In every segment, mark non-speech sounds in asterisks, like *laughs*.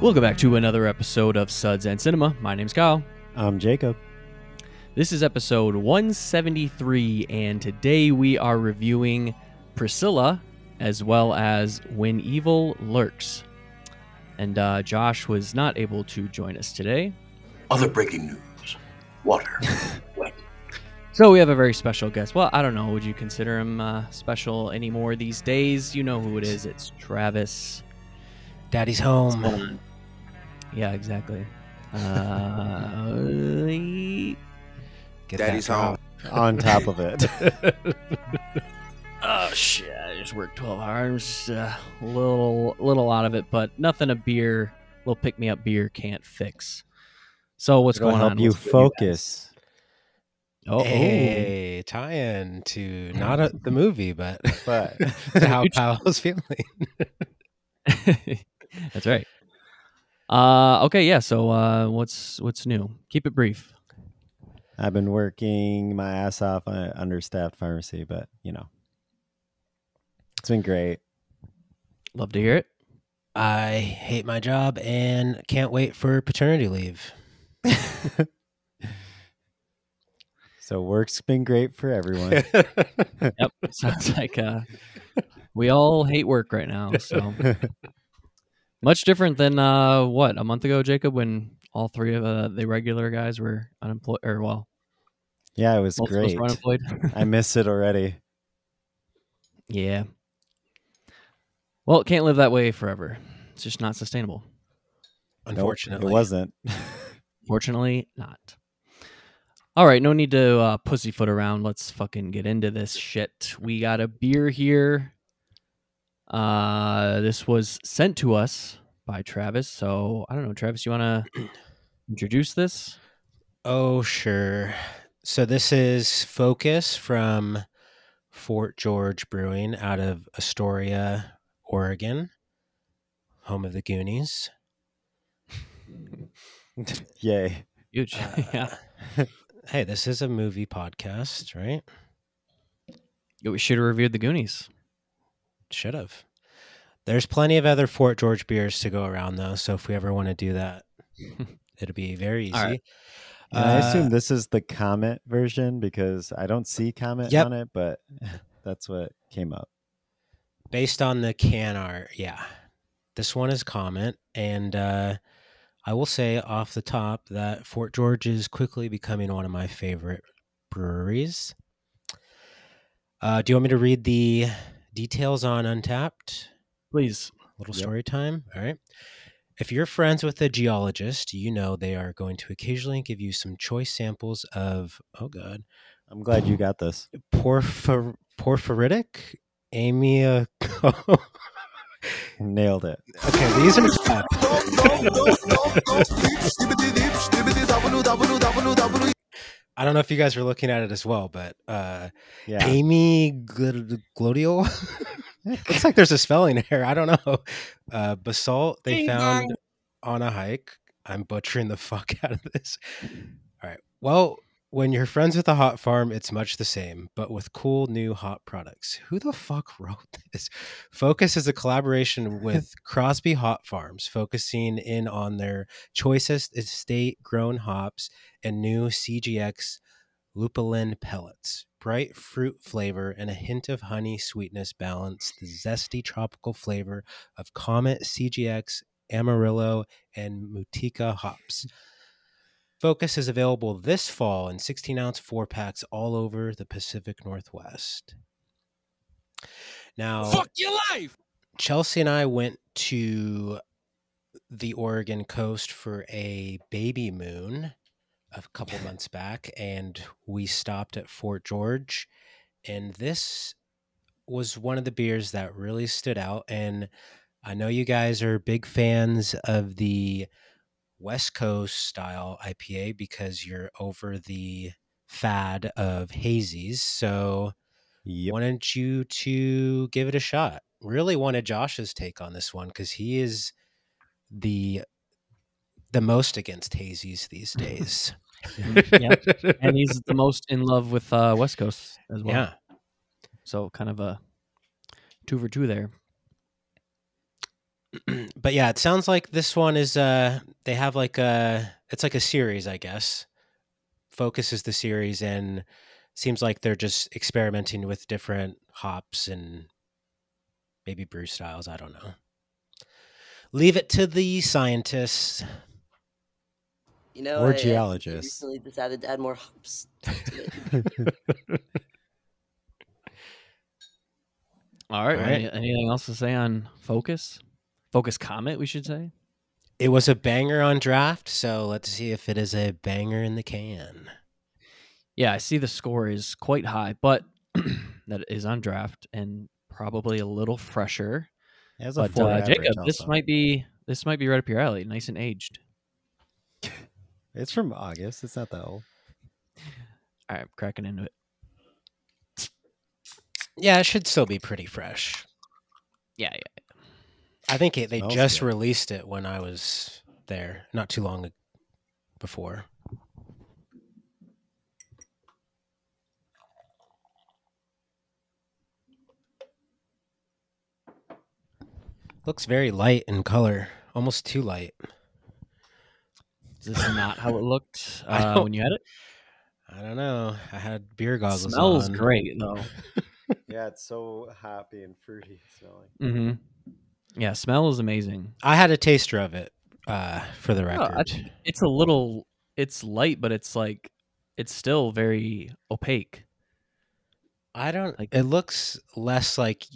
Welcome back to another episode of Suds and Cinema. My name's Kyle. I'm Jacob. This is episode 173, and today we are reviewing Priscilla as well as When Evil Lurks. And uh, Josh was not able to join us today. Other breaking news. Water. *laughs* Wet. So we have a very special guest. Well, I don't know. Would you consider him uh, special anymore these days? You know who it is. It's Travis. Daddy's home. Yeah, exactly. Uh, Get Daddy's that home. On top of it. *laughs* oh shit! I just worked twelve hours. Uh, a little, little out of it, but nothing a beer, little pick me up beer can't fix. So what's It'll going help on? you What's focus. Oh, Hey, tie-in to not a, the movie, but But *laughs* to how Kyle's feeling. *laughs* that's right. Uh, okay, yeah. So uh, what's what's new? Keep it brief. I've been working my ass off on an understaffed pharmacy, but you know, it's been great. Love to hear it. I hate my job and can't wait for paternity leave. *laughs* So work's been great for everyone. *laughs* Yep. Sounds like uh, we all hate work right now. So *laughs* much different than uh, what a month ago, Jacob, when all three of uh, the regular guys were unemployed, or well, yeah, it was most of us great. were unemployed. *laughs* I miss it already. yeah. Well, it can't live that way forever. It's just not sustainable. Nope, Unfortunately, it wasn't. *laughs* Fortunately, not. All right, no need to uh, pussyfoot around. Let's fucking get into this shit. We got a beer here. Uh, this was sent to us by Travis. So I don't know, Travis, you want *clears throat* to introduce this? Oh, sure. So this is Focus from Fort George Brewing out of Astoria, Oregon, home of the Goonies. *laughs* Yay. Huge. Uh, *laughs* yeah. Hey, this is a movie podcast, right? We should have reviewed the Goonies. Should have. There's plenty of other Fort George beers to go around, though. So if we ever want to do that, *laughs* it'll be very easy. Right. And I Uh, assume this is the Comet version because I don't see Comet Yep. on it, but *laughs* that's what came up. based on the can art, yeah. This one is Comet, and uh, I will say off the top that Fort George is quickly becoming one of my favorite breweries. Uh, do you want me to read the details on Untappd? Please. little Yep. story time. All right. If you're friends with a geologist, you know they are going to occasionally give you some choice samples of, oh God, I'm glad you got this. porphyr- porphyritic amia. Nailed it. okay, these are. *laughs* I don't know if you guys were looking at it as well, but uh, Yeah. Amy Gl- Glodial. *laughs* Looks like there's a spelling error. I don't know. Uh, basalt they Ding found on a hike. I'm butchering the *laughs* fuck out of this. All right. Well, when you're friends with a hop farm, it's much the same, but with cool new hop products. Who the fuck *laughs* wrote this? Focus is a collaboration with *laughs* Crosby Hop Farms, focusing in on their choicest estate grown hops and new CGX lupulin pellets. Bright fruit flavor and a hint of honey sweetness balance the zesty tropical flavor of Comet CGX, Amarillo, and Motueka hops. Focus is available this fall in 16 ounce four packs all over the Pacific Northwest. Now, Fuck your life. Chelsea and I went to the Oregon coast for a baby moon a couple months back, and we stopped at Fort George. And this was one of the beers that really stood out. And I know you guys are big fans of the West Coast style IPA because you're over the fad of hazies. So Yep. wanted you to give it a shot. Really wanted Josh's take on this one because he is the the most against hazies these days. *laughs* *laughs* Yep. and he's the *laughs* most in love with uh, West Coast as well. yeah. So kind of a two for two there. *clears throat* but yeah, it sounds like this one is uh they have like a it's like a series, I guess. Focus is the series and seems like they're just experimenting with different hops and maybe brew styles, I don't know. Leave it to the scientists. You know, Or I- I geologists. recently decided to add more hops to it. *laughs* All right. All any- anything else to say on Focus? Focus Comet, we should say. It was a banger on draft, so let's see if it is a banger in the can. Yeah, I see the score is quite high, but *clears throat* that is on draft and probably a little fresher. Has a But four uh, Jacob, this might be this might be right up your alley, nice and aged. *laughs* It's from August. It's not that old. All right, cracking into it. Yeah, it should still be pretty fresh. Yeah, yeah. I think it, they just good. released it when I was there, not too long before. Looks very light in color, almost too light. Is this not how it looked *laughs* uh, when you had it? I don't know. I had beer goggles. Smells on. great though. *laughs* Yeah, it's so happy and fruity smelling. Mm-hmm. Yeah, smell is amazing. I had a taster of it, uh, for the Oh, I- record. It's a little, it's light, but it's like, it's still very opaque. I don't. Like- it looks less like,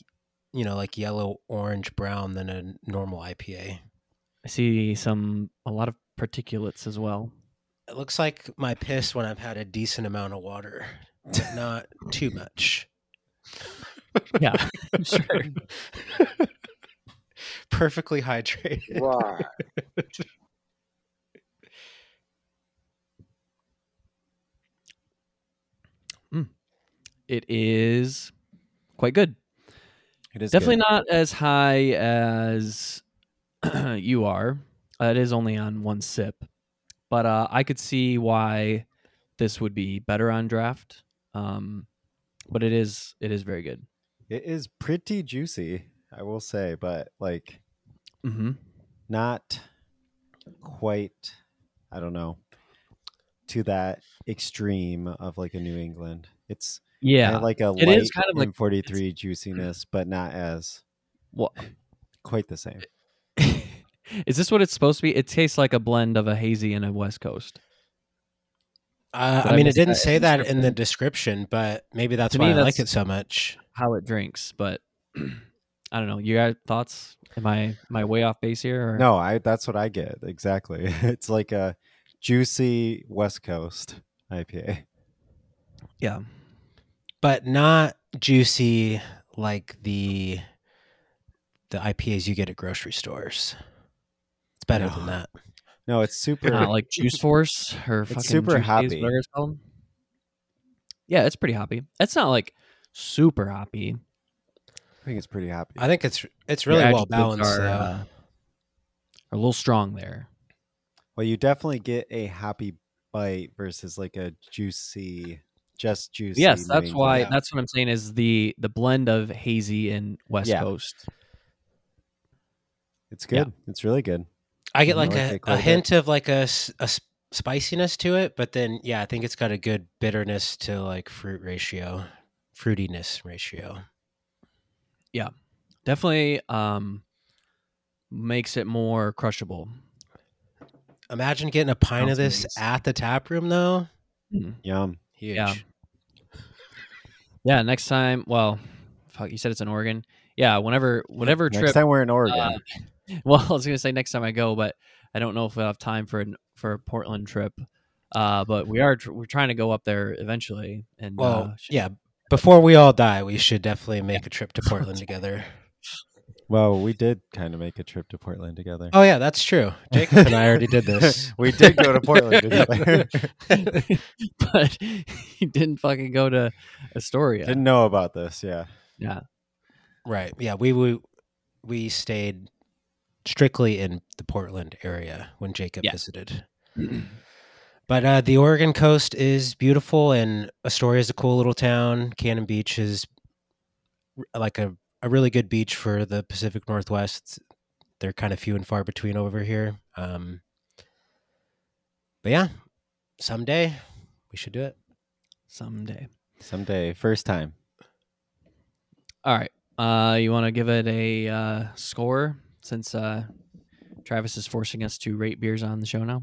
you know, like yellow, orange, brown than a normal IPA. I see some a lot of particulates as well. It looks like my piss when I've had a decent amount of water, but not too much. *laughs* Yeah, *laughs* sure. *laughs* Perfectly hydrated. Right. *laughs* It is quite good. It is Definitely good. not as high as *clears throat* you are. Uh, it is only on one sip, but uh, I could see why this would be better on draft. Um, but it is it is very good. It is pretty juicy, I will say, but like Mm-hmm. not quite. I don't know to that extreme of like a New England. It's Yeah, kinda like a It light is kind of like- 43 *clears throat* juiciness, but not as well, quite the same. *laughs* is this what it's supposed to be? It tastes like a blend of a hazy and a West Coast. Uh, Did I I mean, it didn't say that in the description? description, but maybe that's To why me, I like it so much. How it drinks, but *clears throat* I don't know. You got thoughts? Am I my way off base here? Or? No, I that's what I get exactly. *laughs* It's like a juicy West Coast IPA. Yeah. but not juicy like the the IPAs you get at grocery stores. It's better than that. No, it's super. Not like Juice Force or It's fucking super Juice Days, hoppy. whatever. Yeah, it's pretty hoppy. It's not like super hoppy. I think it's pretty hoppy. I think it's it's Your really well balanced. Are, uh, are a little strong there. Well, you definitely get a hoppy bite versus like a juicy, just juicy. yes, that's why. England. That's what I'm saying. Is the the blend of hazy and West Yeah. Coast. It's yeah. good. It's really good. I get I like like a, a a bit. hint of like a, a spiciness to it, but then yeah, I think it's got a good bitterness to like fruit ratio, fruitiness ratio. Yeah, definitely um makes it more crushable. Imagine getting a pint of this nice. at the tap room though. Yum. Huge. Yeah. Yeah, next time. Well, fuck, you said it's in Oregon. Yeah, whenever whatever Next trip. time we're in Oregon. uh, *laughs* well, I was gonna say next time I go, but I don't know if we'll have time for an, for a Portland trip. Uh, but we are tr- we're trying to go up there eventually. And Well, uh, yeah. Before we all die, we should definitely make a trip to *laughs* Portland together. well, we did kind of make a trip to Portland together. Oh yeah, that's true. Jacob and I already did this. *laughs* we did go to Portland *laughs* together. but he didn't fucking go to Astoria. Didn't know about this. Yeah. yeah, Right. Yeah, we we we stayed strictly in the Portland area when Jacob Yeah. visited. *clears throat* But uh, the Oregon coast is beautiful, and Astoria is a cool little town. Cannon Beach is like a, a really good beach for the Pacific Northwest. they're kind of few and far between over here. Um, but yeah, someday we should do it. Someday. Someday, first time. All right. Uh, you want to give it a uh, score since uh, Travis is forcing us to rate beers on the show now?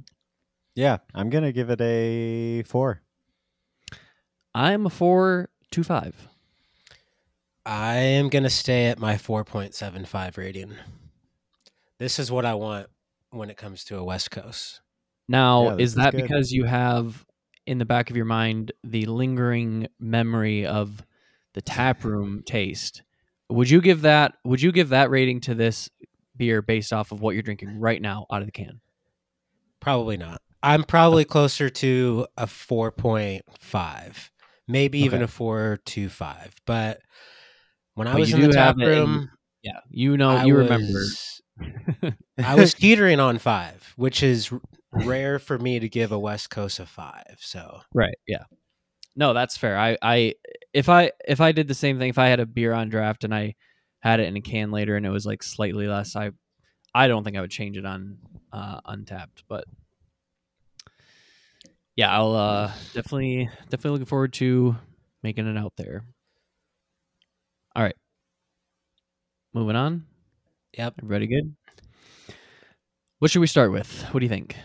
Yeah, I'm gonna give it a four. I'm a four two five. I am going to stay at my 4.75 rating. This is what I want when it comes to a West Coast. Now, Yeah, is is that because you have in the back of your mind the lingering memory of the tap *sighs* room taste? Would you give that? Would you give that rating to this beer based off of what you're drinking right now out of the can? Probably not. I'm probably closer to a 4.5, maybe even Okay. a 4.25. But when I was in the tap have it in- room, Yeah, you know, I you remember. *laughs* I was teetering on five, which is rare for me to give a West Coast a five. So Right. Yeah. No, that's fair. I, I, if I, if I did the same thing, if I had a beer on draft and I had it in a can later and it was like slightly less, I, I don't think I would change it on, uh, Untappd. But yeah, I'll uh, definitely, definitely looking forward to making it out there. All right. Moving on. Yep. Everybody good? What should we start with? What do you think?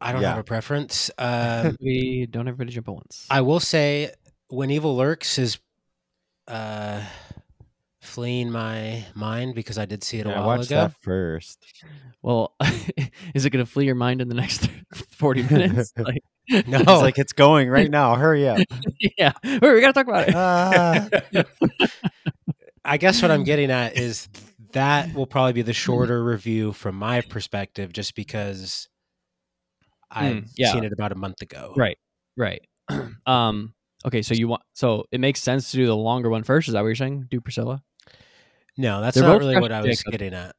I don't Yeah. have a preference. *laughs* Um, we don't everybody jump at once. I will say, when evil lurks is uh, fleeing my mind because I did see it a Yeah, I while watched ago. that first. Well, *laughs* is it going to flee your mind in the next *laughs* 40 minutes? *laughs* Like, No, It's like it's going right now. Hurry up. yeah. We got to talk about it. Ah. I guess what I'm getting at is that will probably be the shorter review from my perspective, just because I've Mm, yeah. seen it about a month ago. Right. Right. *clears throat* um, okay. So you want, so it makes sense to do the longer one first. Is that what you're saying? Do Priscilla? No, that's They're not both really what I was Jacob. getting at.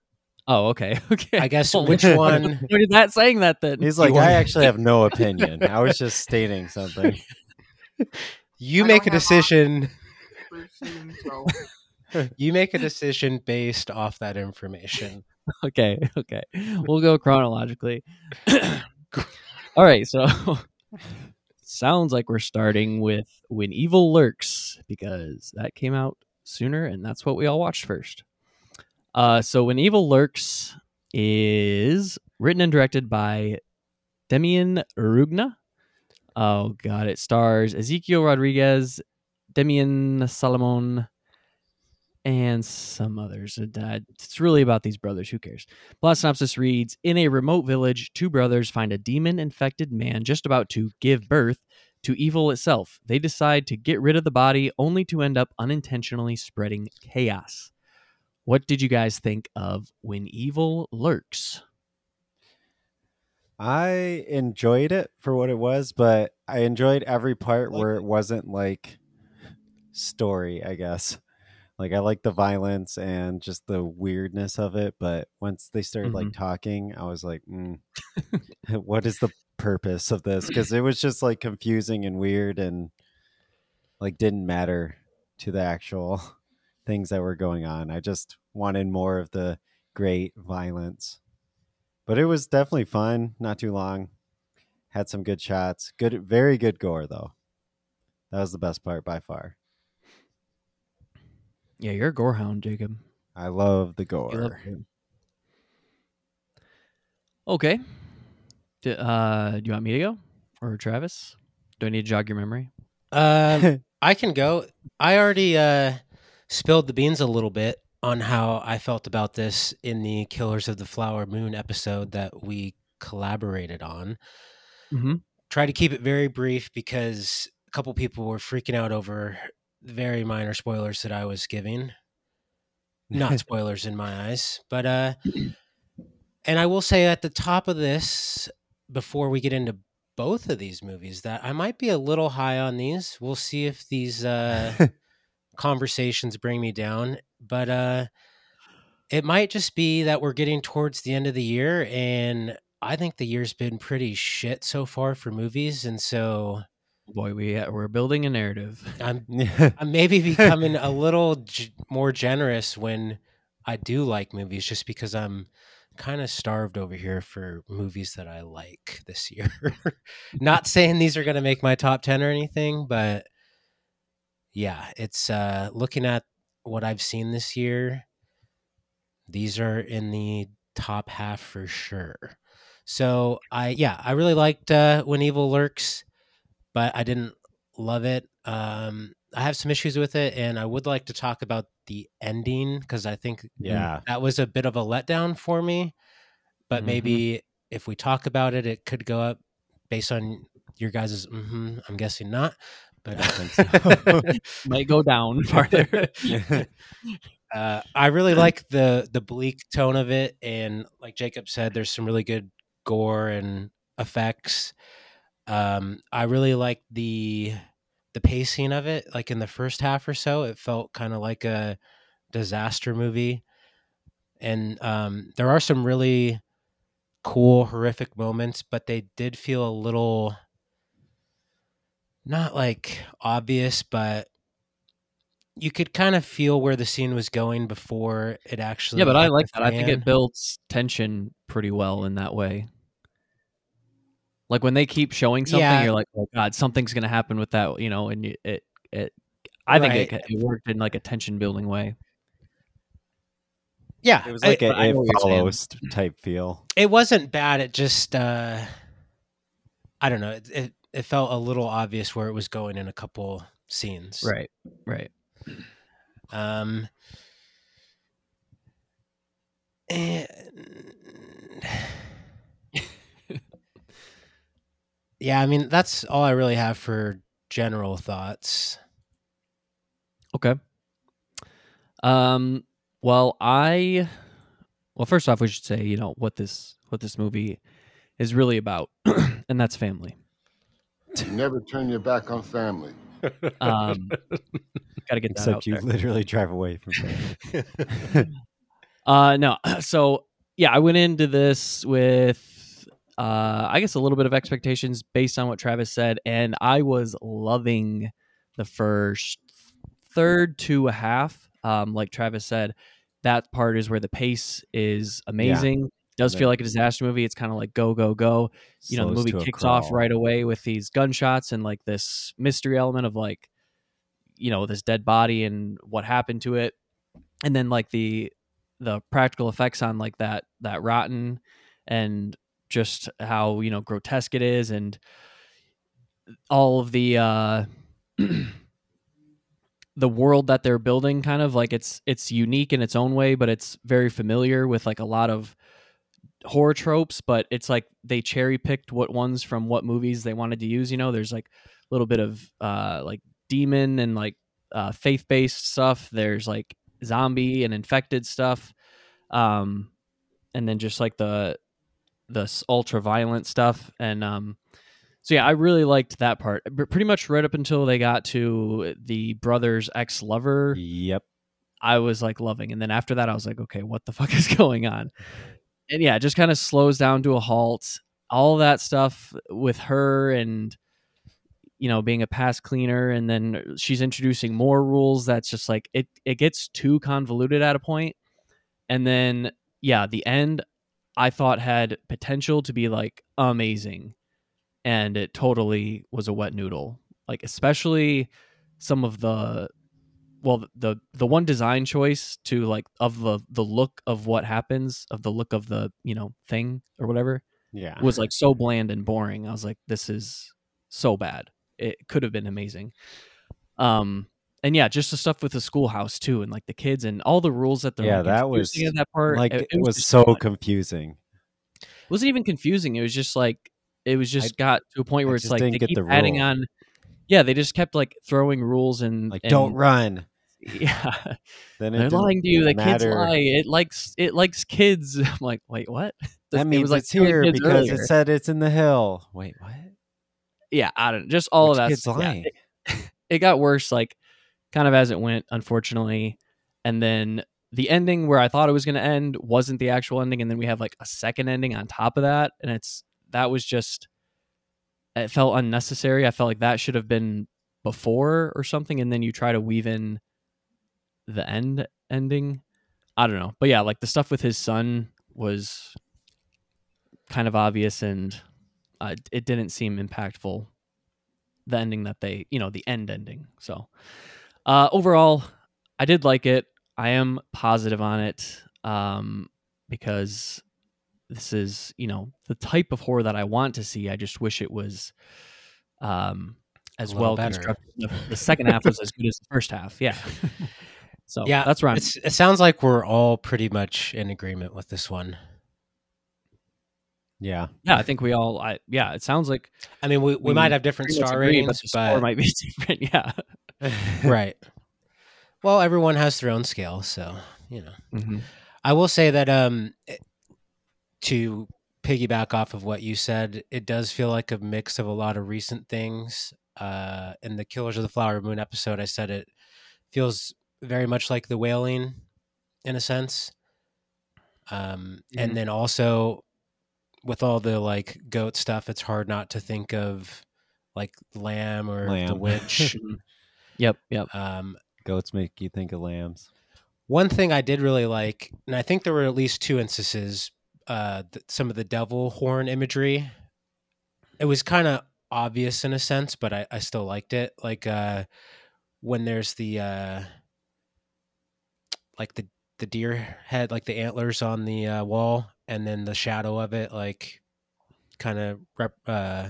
Oh, okay. *laughs* Okay. I guess *laughs* Well, which one- *laughs* What is that saying that then? He's like, I actually have no opinion. I was just stating something. You I make a don't have decision. person, so You make a decision based off that information. okay. Okay. We'll go chronologically. *coughs* All right. So sounds like we're starting with When Evil Lurks because that came out sooner and that's what we all watched first. Uh, so When Evil Lurks is written and directed by Demian Rugna. Oh god, it stars Ezequiel Rodriguez, Demian Salomon, and some others. Uh, It's really about these brothers. Who cares? Plot synopsis reads In a remote village, two brothers find a demon infected man just about to give birth to evil itself. They decide to get rid of the body only to end up unintentionally spreading chaos. What did you guys think of When Evil Lurks? I enjoyed it for what it was, but I enjoyed every part where it wasn't like story, I guess. Like I like the violence and just the weirdness of it, but once they started like talking, I was like, mm, *laughs* "What is the purpose of this?" Because it was just like confusing and weird, and like didn't matter to the actual *laughs* things that were going on. I just wanted more of the great violence. But it was definitely fun, not too long. Had some good shots. Good very good gore though. That was the best part by far. Yeah, you're a gorehound, Jacob. I love the gore. Okay. D- uh, do you want me to go or Travis? Do I need to jog your memory? Um, *laughs* I can go. I already uh, spilled the beans a little bit on how I felt about this in the Killers of the Flower Moon episode that we collaborated on. Mm-hmm. Try to keep it very brief because a couple people were freaking out over the very minor spoilers that I was giving. Not *laughs* spoilers in my eyes, but uh *clears throat* and I will say at the top of this before we get into both of these movies that I might be a little high on these. We'll see if these uh *laughs* conversations bring me down, but uh it might just be that we're getting towards the end of the year and I think the year's been pretty shit so far for movies and so Boy, we uh, we're building a narrative. I'm *laughs* I'm maybe becoming a little g- more generous when I do like movies, just because I'm kind of starved over here for movies that I like this year. *laughs* Not saying these are going to make my top ten or anything, but yeah, it's uh, looking at what I've seen this year. These are in the top half for sure. So I yeah, I really liked uh, When Evil Lurks, but I didn't love it. Um, I have some issues with it, and I would like to talk about the ending because I think Yeah. that was a bit of a letdown for me. But Mhm. maybe if we talk about it, it could go up based on your guys' mm-hmm, I'm guessing not. But I don't *laughs* *laughs* Might go down *laughs* farther. uh, I really like the the bleak tone of it, and like Jacob said, there's some really good gore and effects. Um, I really like the the pacing of it. Like in the first half or so, it felt kind of like a disaster movie, and um, there are some really cool horrific moments, but they did feel a little not like obvious, but you could kind of feel where the scene was going before it actually. yeah, but I like that. I think it builds tension pretty well in that way. Like when they keep showing something, Yeah. you're like, "Oh God, something's gonna happen with that," you know, and it it. I think it, Right. it worked in like a tension building way. Yeah, It was like a I it know what you're saying. follows type feel. it wasn't bad. It just uh I don't know. It, it it felt a little obvious where it was going in a couple scenes. Right, right. Um and Yeah, I mean that's all I really have for general thoughts. Okay. Um. Well, I. Well, first off, we should say you know what this what this movie is really about, *clears throat* and that's family. You never turn your back on family. *laughs* Um. Got to get that Except out you there. literally drive away from *laughs* family. Uh. No. *clears throat* So yeah, I went into this with. Uh, I guess a little bit of expectations based on what Travis said, and I was loving the first third to a half. Um, like Travis said, that part is where the pace is amazing. Does feel like a disaster movie. It's kind of like go go go. You know, the movie kicks off right away with these gunshots and like this mystery element of like, you know, this dead body and what happened to it, and then like the the practical effects on like that that rotten and just how you know grotesque it is and all of the uh *clears throat* the world that they're building kind of like it's it's unique in its own way but it's very familiar with like a lot of horror tropes but it's like they cherry picked what ones from what movies they wanted to use you know? There's like a little bit of uh like demon and like uh faith-based stuff. There's like zombie and infected stuff. Um and then just like the the ultra violent stuff and um so yeah i really liked that part. But pretty much right up until they got to the brother's ex-lover Yep. i was like loving and then after that i was like okay what the *laughs* fuck is going on? And yeah it just kind of slows down to a halt. All that stuff with her and you know being a pass cleaner and then she's introducing more rules that's just like it it gets too convoluted at a point. And then yeah the end i thought had potential to be like amazing and it totally was a wet noodle like especially some of the well the the one design choice to like of the the look of what happens of the look of the you know thing or whatever Yeah. was like so bland and boring. I was like, this is so bad. It could have been amazing. Um, and yeah, just the stuff with the schoolhouse too, and like the kids and all the rules that they're Yeah, that was, in that part. like it, it, was, just so much. confusing. It wasn't even confusing. It was just like it was just got to a point I where it's like they keep the adding rule. on. Yeah, they just kept like throwing rules and Like, and, don't run. *laughs* Yeah, Then they're lying to you. The kids matter. lie. It likes it likes kids. *laughs* I'm like, wait, what? *laughs* That It means was like it's here because earlier. it said it's in the hill. Wait, what? yeah, I don't just all Which of that. kid's yeah, lying? it, it got worse, like kind of as it went, unfortunately. And then the ending where I thought it was going to end wasn't the actual ending, and then we have like a second ending on top of that, and it's that was just it felt unnecessary. I felt like that should have been before or something, and then you try to weave in the end ending. I don't know, but yeah, like the stuff with his son was kind of obvious, and uh, it didn't seem impactful. The ending that they, you know, the end ending. So uh, overall, I did like it. I am positive on it um, because this is, you know, the type of horror that I want to see. I just wish it was um, as well better. constructed. The, *laughs* second half was as good as the first half. Yeah. so yeah, that's right. It sounds like we're all pretty much in agreement with this one. Yeah. Yeah, I think we all. I yeah, it sounds like I mean, we, we, We might have different star ratings, but might be *laughs* different. Yeah. *laughs* right. Well, everyone has their own scale, so you know. Mm-hmm. I will say that um, to piggyback off of what you said, it does feel like a mix of a lot of recent things. Uh, in the Killers of the Flower Moon episode, I said it feels very much like the Wailing, in a sense. Um, Mhm. and then also with all the like goat stuff, it's hard not to think of like Lamb or the *laughs* Witch. Yep. Yep. um, Goats make you think of lambs. One thing I did really like, and I think there were at least two instances, uh, th- some of the devil horn imagery. It was kind of obvious in a sense, but I, I still liked it. Like uh, when there's the uh, like the the deer head, like the antlers on the uh, wall, and then the shadow of it, like kind of rep- uh,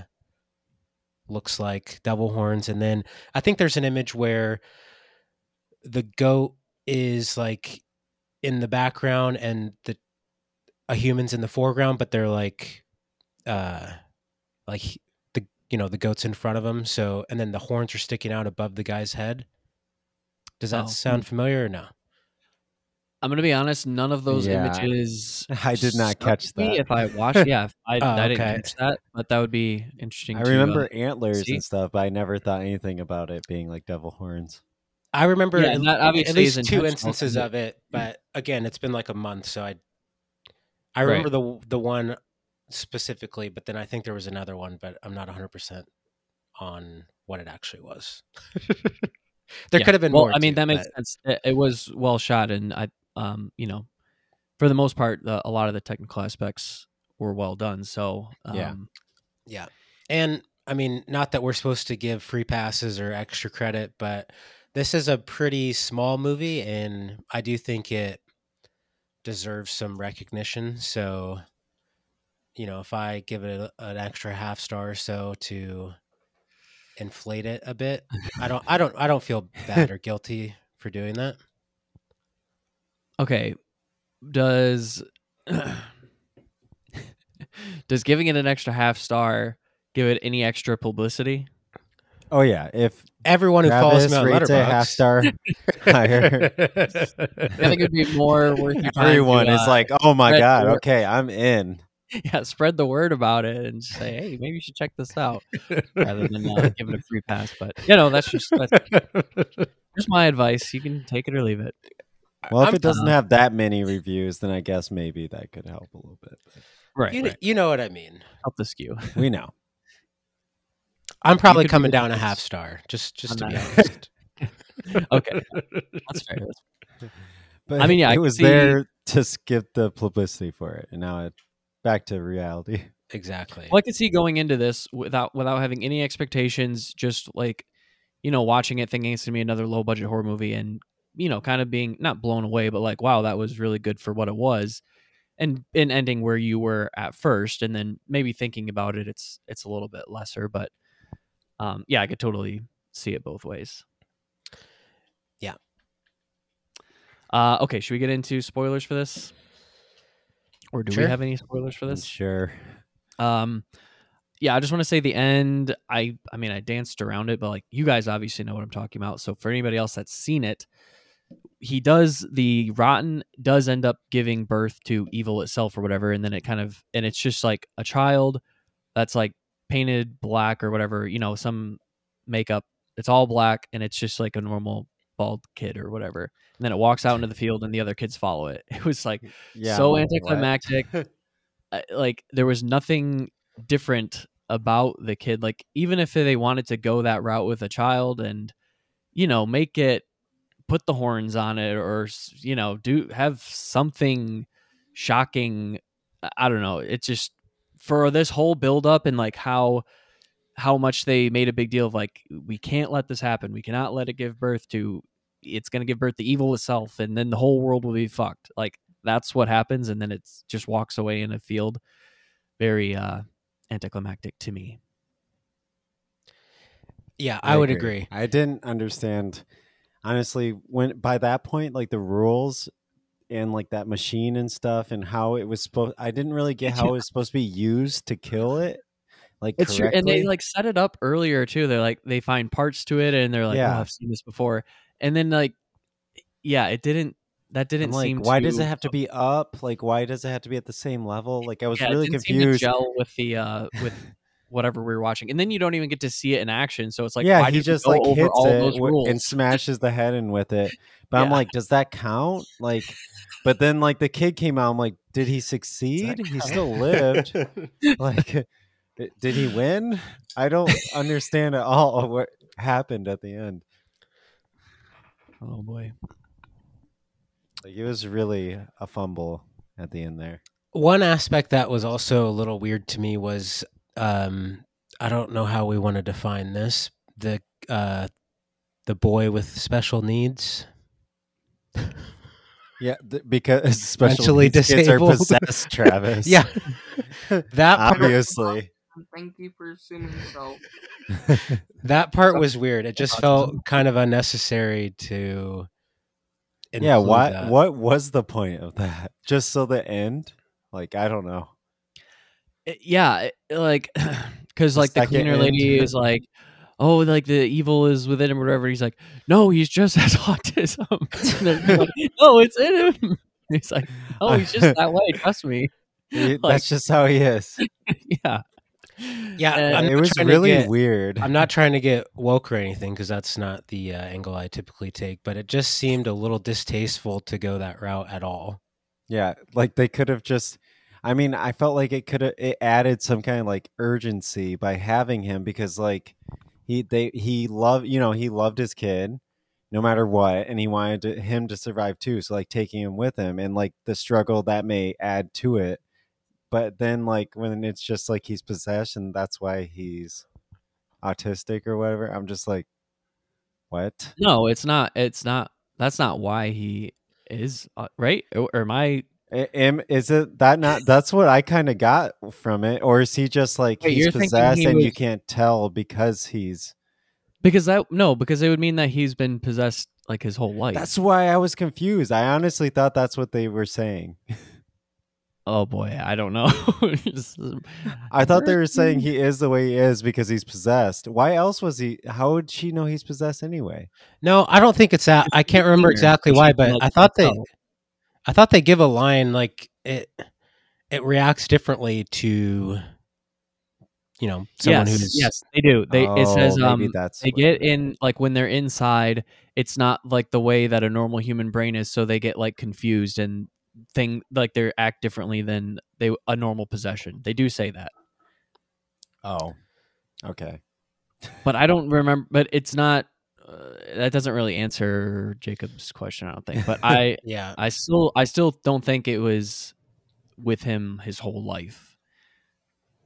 looks like devil horns. And then I think there's an image where the goat is like in the background and the a human's in the foreground but they're like uh like the you know the goat's in front of him so and then the horns are sticking out above the guy's head does that Oh, sound familiar or no I'm gonna be honest. None of those Yeah. images. *laughs* I did not catch that. If I watched, *laughs* yeah, if I, Oh, I didn't okay. catch that, but that would be interesting. I to, remember uh, antlers see? and stuff, but I never thought anything about it being like devil horns. i remember Yeah, at, and that obviously at least two intentional, instances 'cause it- of it but again it's been like a month so i i remember the the one specifically but then i think there was another one but i'm not 100% on what it actually was *laughs* there Yeah. could have been well, more I mean, too, that makes but- sense. It, it was well shot, and I, um, you know, for the most part, the, a lot of the technical aspects were well done. So, um, Yeah. Yeah. And I mean, not that we're supposed to give free passes or extra credit, but this is a pretty small movie and I do think it deserves some recognition. So, you know, if I give it a, an extra half star or so to inflate it a bit, I don't I don't I don't feel bad or *laughs* guilty for doing that. Okay, does *coughs* does giving it an extra half star give it any extra publicity? Oh yeah, if Everyone who follows me on rates a half Letterboxd- star *laughs* higher, I think it'd be more worth your time. everyone to, is uh, like, "Oh my god, okay, I'm in." yeah, spread the word about it and say, hey, maybe you should check this out, rather than uh, give it a free pass. But you know, that's just that's *laughs* just my advice. You can take it or leave it. Well, if I'm- it doesn't have that many reviews, then I guess maybe that could help a little bit. Right, you, kn- you know what I mean. help the skew. *laughs* We know. I'm probably coming the down a half star, just just to be honest. *laughs* okay, that's fair. That's *laughs* But I mean, yeah, it could was see- there to skip the publicity for it, and now it back to reality. exactly. Well, I could see going into this without without having any expectations, just like you know, watching it, thinking it's gonna be another low budget horror movie, and you know, kind of being not blown away, but like, wow, that was really good for what it was, and and ending where you were at first, and then maybe thinking about it, it's it's a little bit lesser, but um, yeah, I could totally see it both ways. Yeah. Uh, okay, should we get into spoilers for this, or do Sure. we have any spoilers for this? Sure. Um, yeah, I just want to say the end. I, I mean, I danced around it, but like you guys obviously know what I'm talking about. So for anybody else that's seen it, he does the rotten does end up giving birth to evil itself or whatever, and then it kind of and it's just like a child that's like painted black or whatever, you know, some makeup. It's all black, and it's just like a normal bald kid or whatever. And then it walks out into the field, and the other kids follow it. *laughs* It was like Yeah. so I'm like, what? anticlimactic. *laughs* Like there was nothing different about the kid. Like even if they wanted to go that route with a child and you know make it put the horns on it or you know do have something shocking. I- I don't know. It just for this whole build up and like how how much they made a big deal of like we can't let this happen. We cannot let it give birth to it's going to give birth to evil itself and then the whole world will be fucked. Like that's what happens and then it's just walks away in a field very uh anticlimactic to me. Yeah, I, would agree. I didn't understand honestly when by that point like the rules and like that machine and stuff and how it was supposed I didn't really get how it was supposed to be used to kill it. Like It's true, and they like set it up earlier too. They're like they find parts to it and they're like, Yeah. "Oh, I've seen this before." And then like yeah, it didn't that I'm didn't like, seem why does it have to be up? Like, why does it have to be at the same level? Like, I was yeah, really didn't seem to confused. gel with the uh with whatever we were watching. And then you don't even get to see it in action. So it's like yeah, why he just like hits all it those rules? and *laughs* smashes the head in with it. But I'm like, does that count? Like, but then like the kid came out. I'm like, did he succeed? He still lived. *laughs* *laughs* like, did he win? I don't understand at all what happened at the end. oh boy. Like, it was really a fumble at the end there. One aspect that was also a little weird to me was um, I don't know how we want to define this. The uh, the boy with special needs. *laughs* Yeah, th- because *laughs* special needs kids are possessed, *laughs* Travis. Yeah, that part, obviously. Thank you for assuming so. that part was weird. It just felt kind of unnecessary to. yeah what that. what was the point of that just so the end like i don't know it- yeah, like *clears throat* because like the cleaner end. lady is like, oh, like the evil is within him or whatever. He's like, no, he's just *laughs* has autism. *laughs* And they're like, *laughs* no, it's in him. He's like, oh, he's just that way. Trust me. Like- that's just how he is yeah, Yeah, And- it was really get- weird I'm not trying to get woke or anything because that's not the uh, angle I typically take, but it just seemed a little distasteful to go that route at all. yeah like they could have just i mean i felt like it could have it added some kind of like urgency by having him because like he they he loved you know he loved his kid no matter what and he wanted to, him to survive too so like taking him with him and like the struggle that may add to it but then like when it's just like he's possessed and that's why he's autistic or whatever i'm just like what no, it's not. It's not. That's not why he is uh, right. Or, or am I? A- Am is it that not? That's what I kind of got from it, or is he just like Wait, he's possessed he and you can't tell because he's? Because that no, because it would mean that he's been possessed like his whole life. That's why I was confused. I honestly thought that's what they were saying. oh boy, I don't know. Just- *laughs* I thought they were saying he is the way he is because he's possessed. Why else was he? How would she know he's possessed anyway? No, I don't think it's that. I can't remember exactly why, but I thought they, tell. I thought they give a line like it, it reacts differently to, you know, someone yes, who's yes, they do. They it says Oh, um that's they get in like when they're inside it's not like the way that a normal human brain is so they get like confused and thing like they act differently than they a normal possession they do say that Oh, okay. but i don't remember but it's not uh, that doesn't really answer jacob's question i don't think but *laughs* i yeah. i still i still don't think it was with him his whole life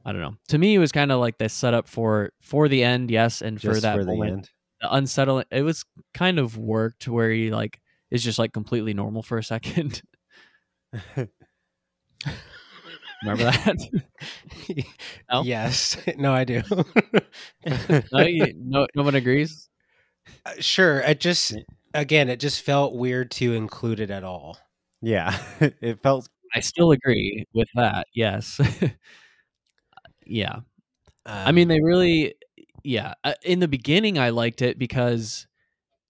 i don't know to me it was kind of like this setup for for the end yes and for that for the moment end. the unsettling it was kind of worked where he like is just like completely normal for a second *laughs* remember *laughs* that No? Yes. No, I do. no, you, no no one agrees Uh, sure. It just, again, it just felt weird to include it at all. Yeah, *laughs* it felt i still agree with that yes *laughs* yeah i Um, mean they really yeah uh, in the beginning i liked it because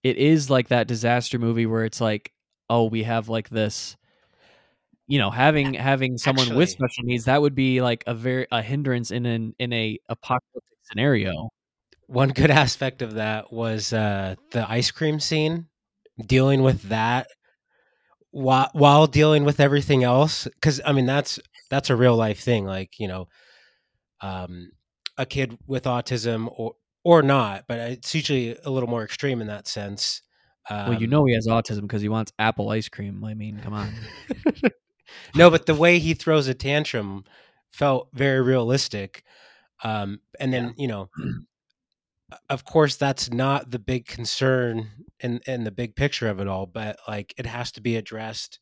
it is like that disaster movie where it's like oh we have like this you know having having someone with special needs that would be like a very a hindrance in an in a apocalyptic scenario one good *laughs* aspect of that was uh, the ice cream scene, dealing with that while while dealing with everything else. Because I mean, that's that's a real life thing. Like you know, um, a kid with autism or or not, but it's usually a little more extreme in that sense. well, you Um, know he has autism because he wants apple ice cream. I mean, come on. *laughs* no, but the way he throws a tantrum felt very realistic. Um, and then you know, *clears throat* of course, that's not the big concern in in the big picture of it all, but like it has to be addressed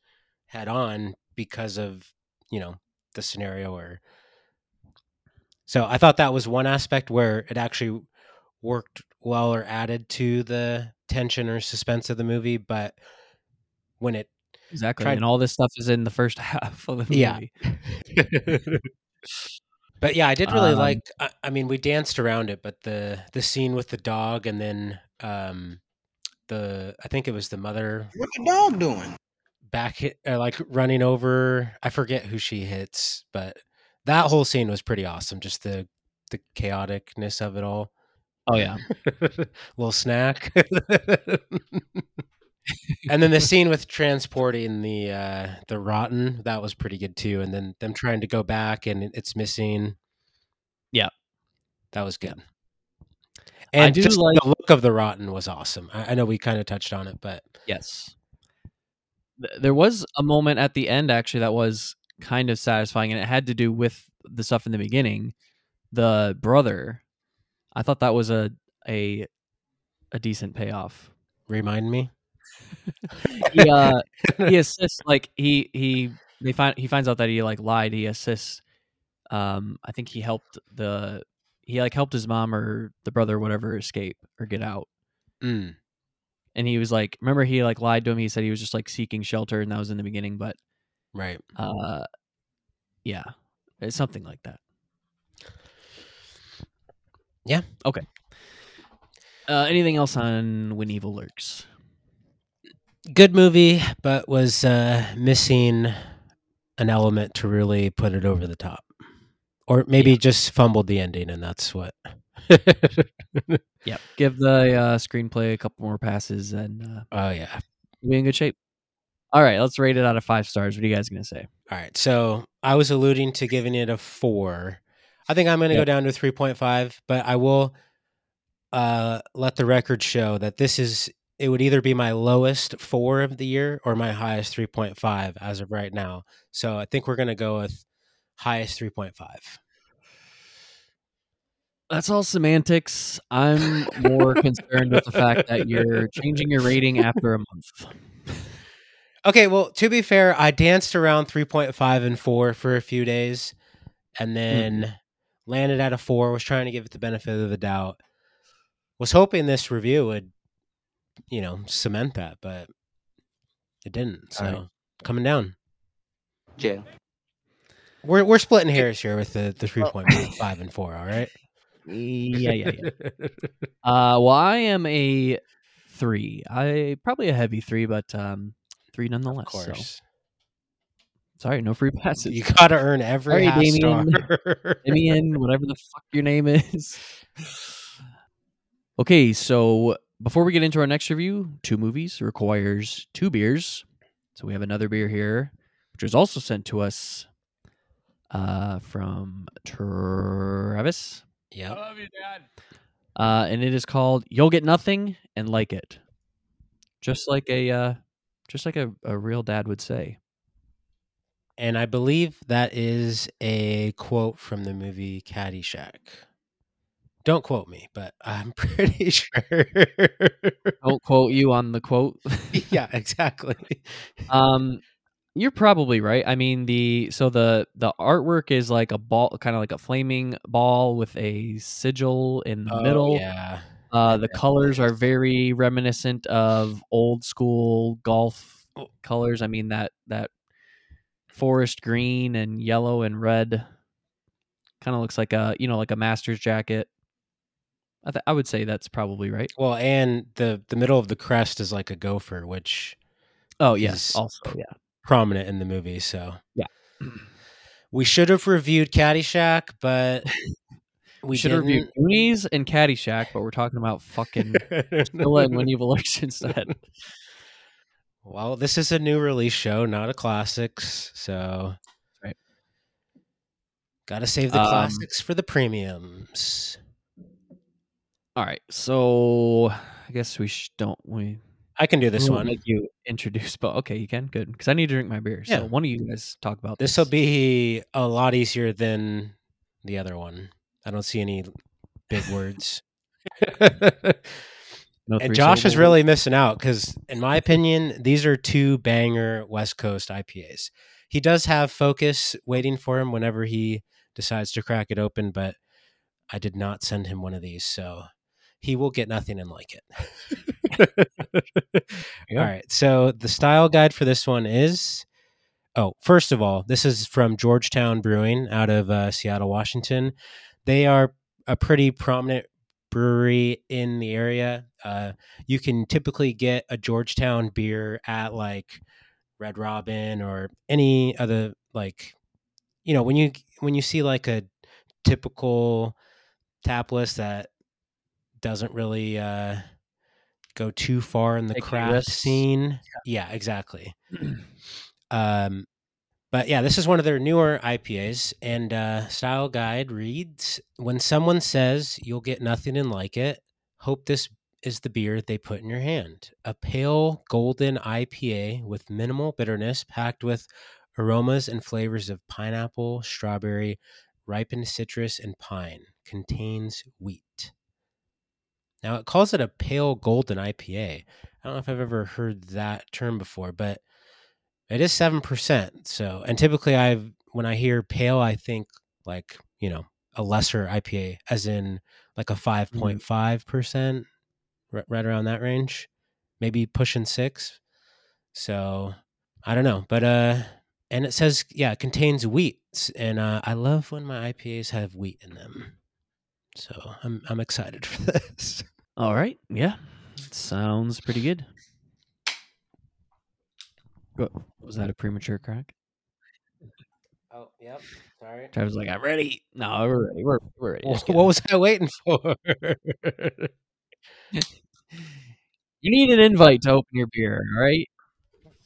head on because of you know the scenario or. So I thought that was one aspect where it actually worked well or added to the tension or suspense of the movie, but when it Exactly. Tried- And all this stuff is in the first *laughs* half of the movie. Yeah. *laughs* *laughs* but yeah, I did really Um, like. I, I mean, we danced around it, but the the scene with the dog, and then um, the I think it was the mother What the dog doing? back hit, uh, like running over. I forget who she hits, but that whole scene was pretty awesome. Just the the chaoticness of it all. Oh yeah. *laughs* Little snack. *laughs* and then the scene with transporting the uh the rotten that was pretty good too and then them trying to go back and it's missing Yeah. that was good and do just like- the look of the rotten was awesome i, I know we kind of touched on it but Yes. There was a moment at the end actually that was kind of satisfying, and it had to do with the stuff in the beginning. The brother, I thought that was a a a decent payoff. remind me He uh, he assists like he he they find he finds out that he like lied. He assists. Um, I think he helped the he like helped his mom or the brother or whatever escape or get out. Mm, And he was like, remember he like lied to him. He said he was just like seeking shelter, and that was in the beginning. But right uh, yeah, it's something like that. Yeah. Okay. Uh, anything else on When Evil Lurks? Good movie but was uh missing an element to really put it over the top or maybe Yeah. just fumbled the ending and that's what *laughs* Yep. Give the uh, screenplay a couple more passes, and uh, oh yeah be in good shape. All right, let's rate it out of five stars. What are you guys gonna say? All right. So I was alluding to giving it a four. I think I'm going to go down to 3.5, but I will uh, let the record show that this is, it would either be my lowest four of the year or my highest 3.5 as of right now. So I think we're going to go with highest 3.5. That's all semantics. I'm more concerned with the fact that you're changing your rating after a month. Okay. Well, to be fair, I danced around 3.5 and four for a few days and then mm-hmm. landed at a four, was trying to give it the benefit of the doubt. Was hoping this review would, you know, cement that, but it didn't. So All right. coming down. Jail. We're we're splitting hairs here with the, the 3.5 and four, all right? Yeah, yeah, yeah. *laughs* Uh, well, I am a three. I probably a heavy three, but um, three of nonetheless. So course. sorry, no free passes. You gotta earn every Sorry, half Damien. star. *laughs* Damien, whatever the fuck your name is. *laughs* Okay, so before we get into our next review, two movies requires two beers. So we have another beer here, which was also sent to us uh, from Travis. yep. Uh, and it is called "You'll Get Nothing and Like It," just like a uh, just like a, a real dad would say. And I believe that is a quote from the movie Caddyshack. Don't quote me, but I'm *laughs* pretty sure. Don't quote you on the quote. *laughs* yeah, exactly. um, you're probably right. I mean the so the the artwork is like a ball, kind of like a flaming ball with a sigil in the Oh, middle. yeah. Uh, the colors are very reminiscent of old school golf Oh. colors. I mean that that forest green and yellow and red kind of looks like a you know like a master's jacket. I th- I would say that's probably right. Well, and the the middle of the crest is like a gopher, which Oh yes, Is also yeah. prominent in the movie. So Yeah. we should have reviewed Caddyshack, but *laughs* we should have reviewed didn't. Goonies and Caddyshack, but we're talking about fucking Priscilla and When Evil Lurks instead. *laughs* Well, this is a new release show, not a classics. So, Right. Got to save the Um, classics for the premiums. All right, so I guess we sh- don't we I can do this one. Make you introduce, but okay, you can good because I need to drink my beer. Yeah. So one of you guys talk about This this. will be a lot easier than the other one. I don't see any big words. *laughs* No and three Josh is syllable really missing out because, in my opinion, these are two banger West Coast IPAs. He does have focus waiting for him whenever he decides to crack it open, but I did not send him one of these, so he will get nothing and like it. *laughs* Yeah. All right. So the style guide for this one is oh, first of all, this is from Georgetown Brewing out of uh, Seattle, Washington. They are a pretty prominent brewery in the area. Uh, you can typically get a Georgetown beer at like Red Robin or any other like you know when you when you see like a typical tap list that doesn't really uh, go too far in the Take craft scene. Yeah, exactly. *clears throat* um, but yeah, this is one of their newer IPAs, and uh, style guide reads: When someone says you'll get nothing and like it, hope this is the beer they put in your hand. A pale golden IPA with minimal bitterness, packed with aromas and flavors of pineapple, strawberry, ripened citrus, and pine. Contains wheat. Now it calls it a pale golden IPA. I don't know if I've ever heard that term before, but it is seven percent. So, and typically, I've when I hear pale, I think like you know a lesser IPA, as in like a five point five percent, right around that range, maybe pushing six. So, I don't know, but uh, and it says yeah, it contains wheat, and uh, I love when my IPAs have wheat in them. So I'm I'm excited *laughs* for this. All right, yeah, sounds pretty good. What- Was that a premature crack? Oh, yep. Sorry. Travis was like, "I'm ready." No, we're ready. We're, we're ready. Just What was I waiting for? *laughs* You need an invite to open your beer. All right.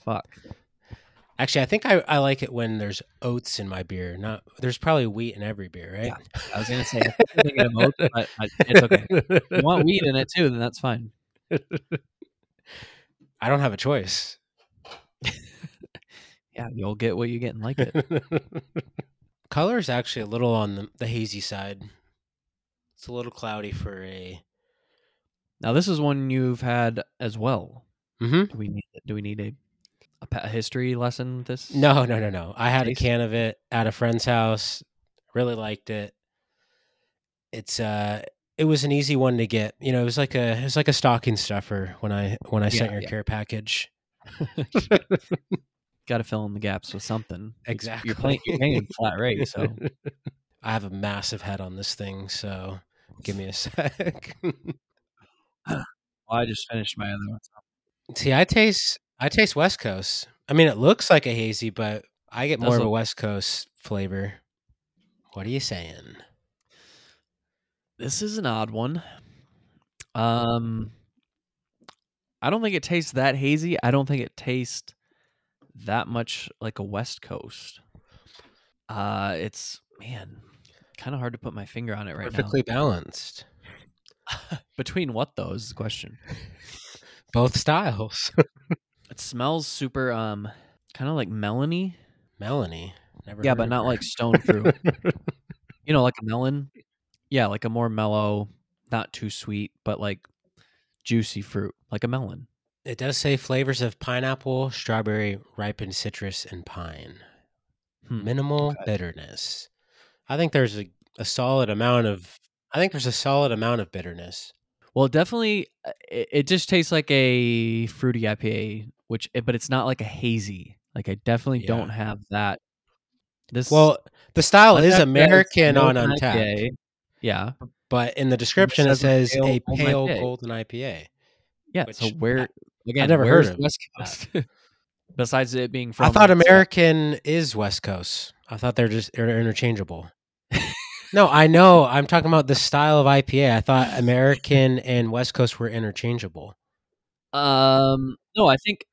Fuck. Actually, I think I, I like it when there's oats in my beer. Not there's probably wheat in every beer, right? I was gonna say I think *laughs* thinking of oats, but it's okay. If you want wheat in it too, then that's fine. I don't have a choice. *laughs* Yeah, you'll get what you get and like it. *laughs* Color is actually a little on the, the hazy side. It's a little cloudy for a. Now this is one you've had as well. hmm Do we need? Do we need a a, history lesson? with This No, no, no, no. I had a can of it at a friend's house. Really liked it. It's uh it was an easy one to get. You know, it was like a it was like a stocking stuffer when I when I sent your yeah. care package. *laughs* Got to fill in the gaps with something. Exactly. You're playing. You're *laughs* paying flat rate, so I have a massive head on this thing, so give me a sec. *laughs* well, I just finished my other one. See, I taste I taste West Coast. I mean, it looks like a hazy, but I get more Does of a look- West Coast flavor. What are you saying? This is an odd one. Um, I don't think it tastes that hazy. I don't think it tastes that much like a West Coast. Uh, it's man, kind of hard to put my finger on it right now. Perfectly balanced. now. *laughs* Between what though is the question. *laughs* Both styles. *laughs* It smells super um, kind of like melony. Melanie. Never Yeah, but not like stone fruit. *laughs* you know, like a melon. Yeah, like a more mellow, not too sweet, but like juicy fruit, like a melon. It does say flavors of pineapple, strawberry, ripened citrus, and pine. Hmm, Minimal okay. bitterness. I think there's a, a solid amount of. I think there's a solid amount of bitterness. Well, definitely, uh, it, it just tastes like a fruity IPA, which, but it's not like a hazy. Like I definitely Yeah. don't have that. This Well, the style is American on Untappd, IPA. Yeah, but in the description it says says a pale pale golden IPA. yeah. so where I- again? never heard of West Coast. *laughs* *laughs* Besides it being from, I thought American is West Coast. I thought they're just they're interchangeable. no, I know. I'm talking about the style of IPA. I thought *laughs* American and West Coast were interchangeable. Um, no, I think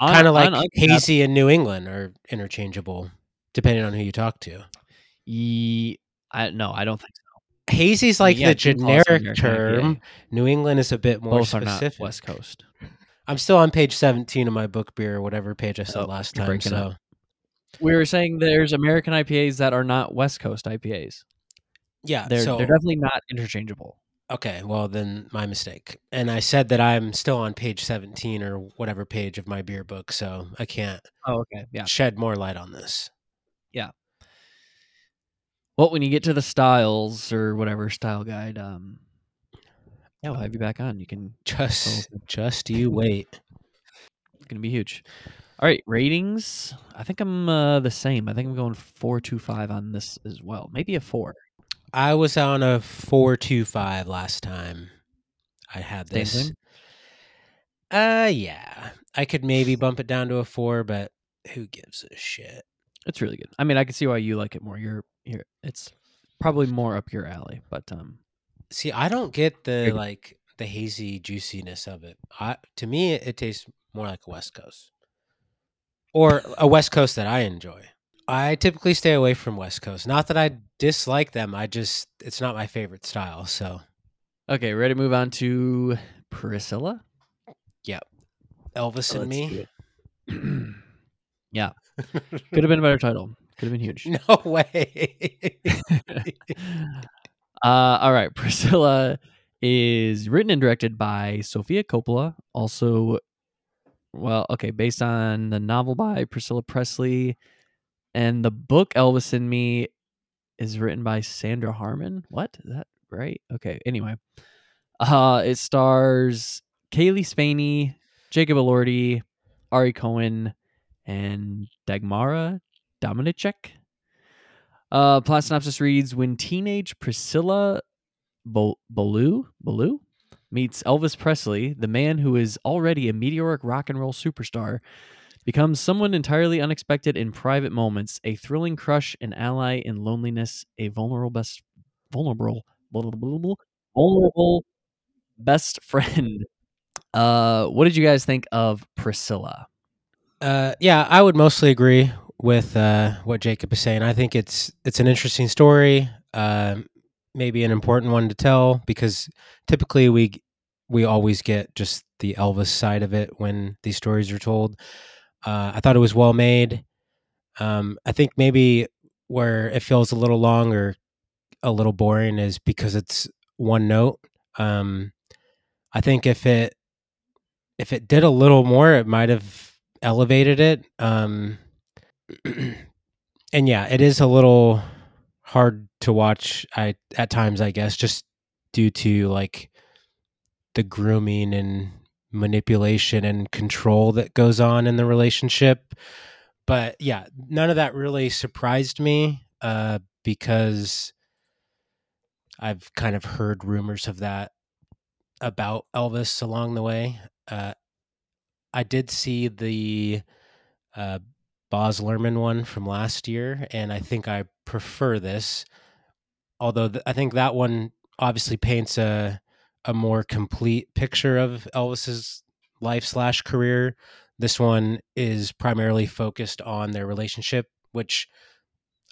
Kind of like hazy and New England are interchangeable, depending on who you talk to. Ye, I no, I don't think so. Hazy's like yeah, the Jim Paul's an generic IPA. term. New England is a bit more Both are not specific. West Coast. I'm still on page 17 of my book beer or whatever page I said Oh, last time. So up. We were saying there's American IPAs that are not West Coast IPAs. yeah, They're so they're definitely not interchangeable. Okay, well then my mistake. And I said that I'm still on page 17 or whatever page of my beer book, so I can't Oh, okay, yeah. shed more light on this. Yeah. Well, when you get to the styles or whatever style guide, um, yeah, we'll have you back on. You can Just just you wait. it's gonna be huge. All right, ratings. I think I'm uh, the same. I think I'm going four two five on this as well. Maybe a four. I was on a 425 last time I had Same this. thing? Uh yeah. I could maybe bump it down to a 4, but who gives a shit? It's really good. I mean, I can see why you like it more. You're you're. It's probably more up your alley, but um, See, I don't get the like the hazy juiciness of it. I to me it, it tastes more like a West Coast. Or a West Coast that I enjoy. I typically stay away from West Coast. Not that I dislike them, I just it's not my favorite style. So okay, ready to move on to Priscilla. Yep, Elvis and me. *clears throat* yeah, could have been a better title. Could have been huge. *laughs* No way. *laughs* uh, all right. Priscilla is written and directed by Sofia Coppola. Also, well, okay, based on the novel by Priscilla Presley. And the book Elvis and Me is written by Sandra Harmon. What? Is that right? Okay. Anyway, uh, it stars Cailee Spaeny, Jacob Elordi, Ari Cohen, and Dagmara Domińczyk. Uh, plot synopsis reads: When teenage Priscilla Bol- Bolu meets Elvis Presley, the man who is already a meteoric rock and roll superstar, becomes someone entirely unexpected in private moments, a thrilling crush, an ally in loneliness, a vulnerable best vulnerable vulnerable best friend. *laughs* Uh, what did you guys think of Priscilla? Uh, yeah, I would mostly agree with uh, what Jacob is saying. I think it's it's an interesting story, um, maybe an important one to tell because typically we we always get just the Elvis side of it when these stories are told. Uh, I thought it was well made. Um, I think maybe where it feels a little long or a little boring is because it's one note. Um, I think if it if it did a little more, it might have elevated it. Um, *clears throat* and yeah, it is a little hard to watch. I at times, I guess, just due to like the grooming and manipulation and control that goes on in the relationship. But yeah, none of that really surprised me uh, because I've kind of heard rumors of that about Elvis along the way. Uh, I did see the uh, Baz Luhrmann one from last year, and I think I prefer this. Although th- I think that one obviously paints a a more complete picture of Elvis's life slash career. This one is primarily focused on their relationship, which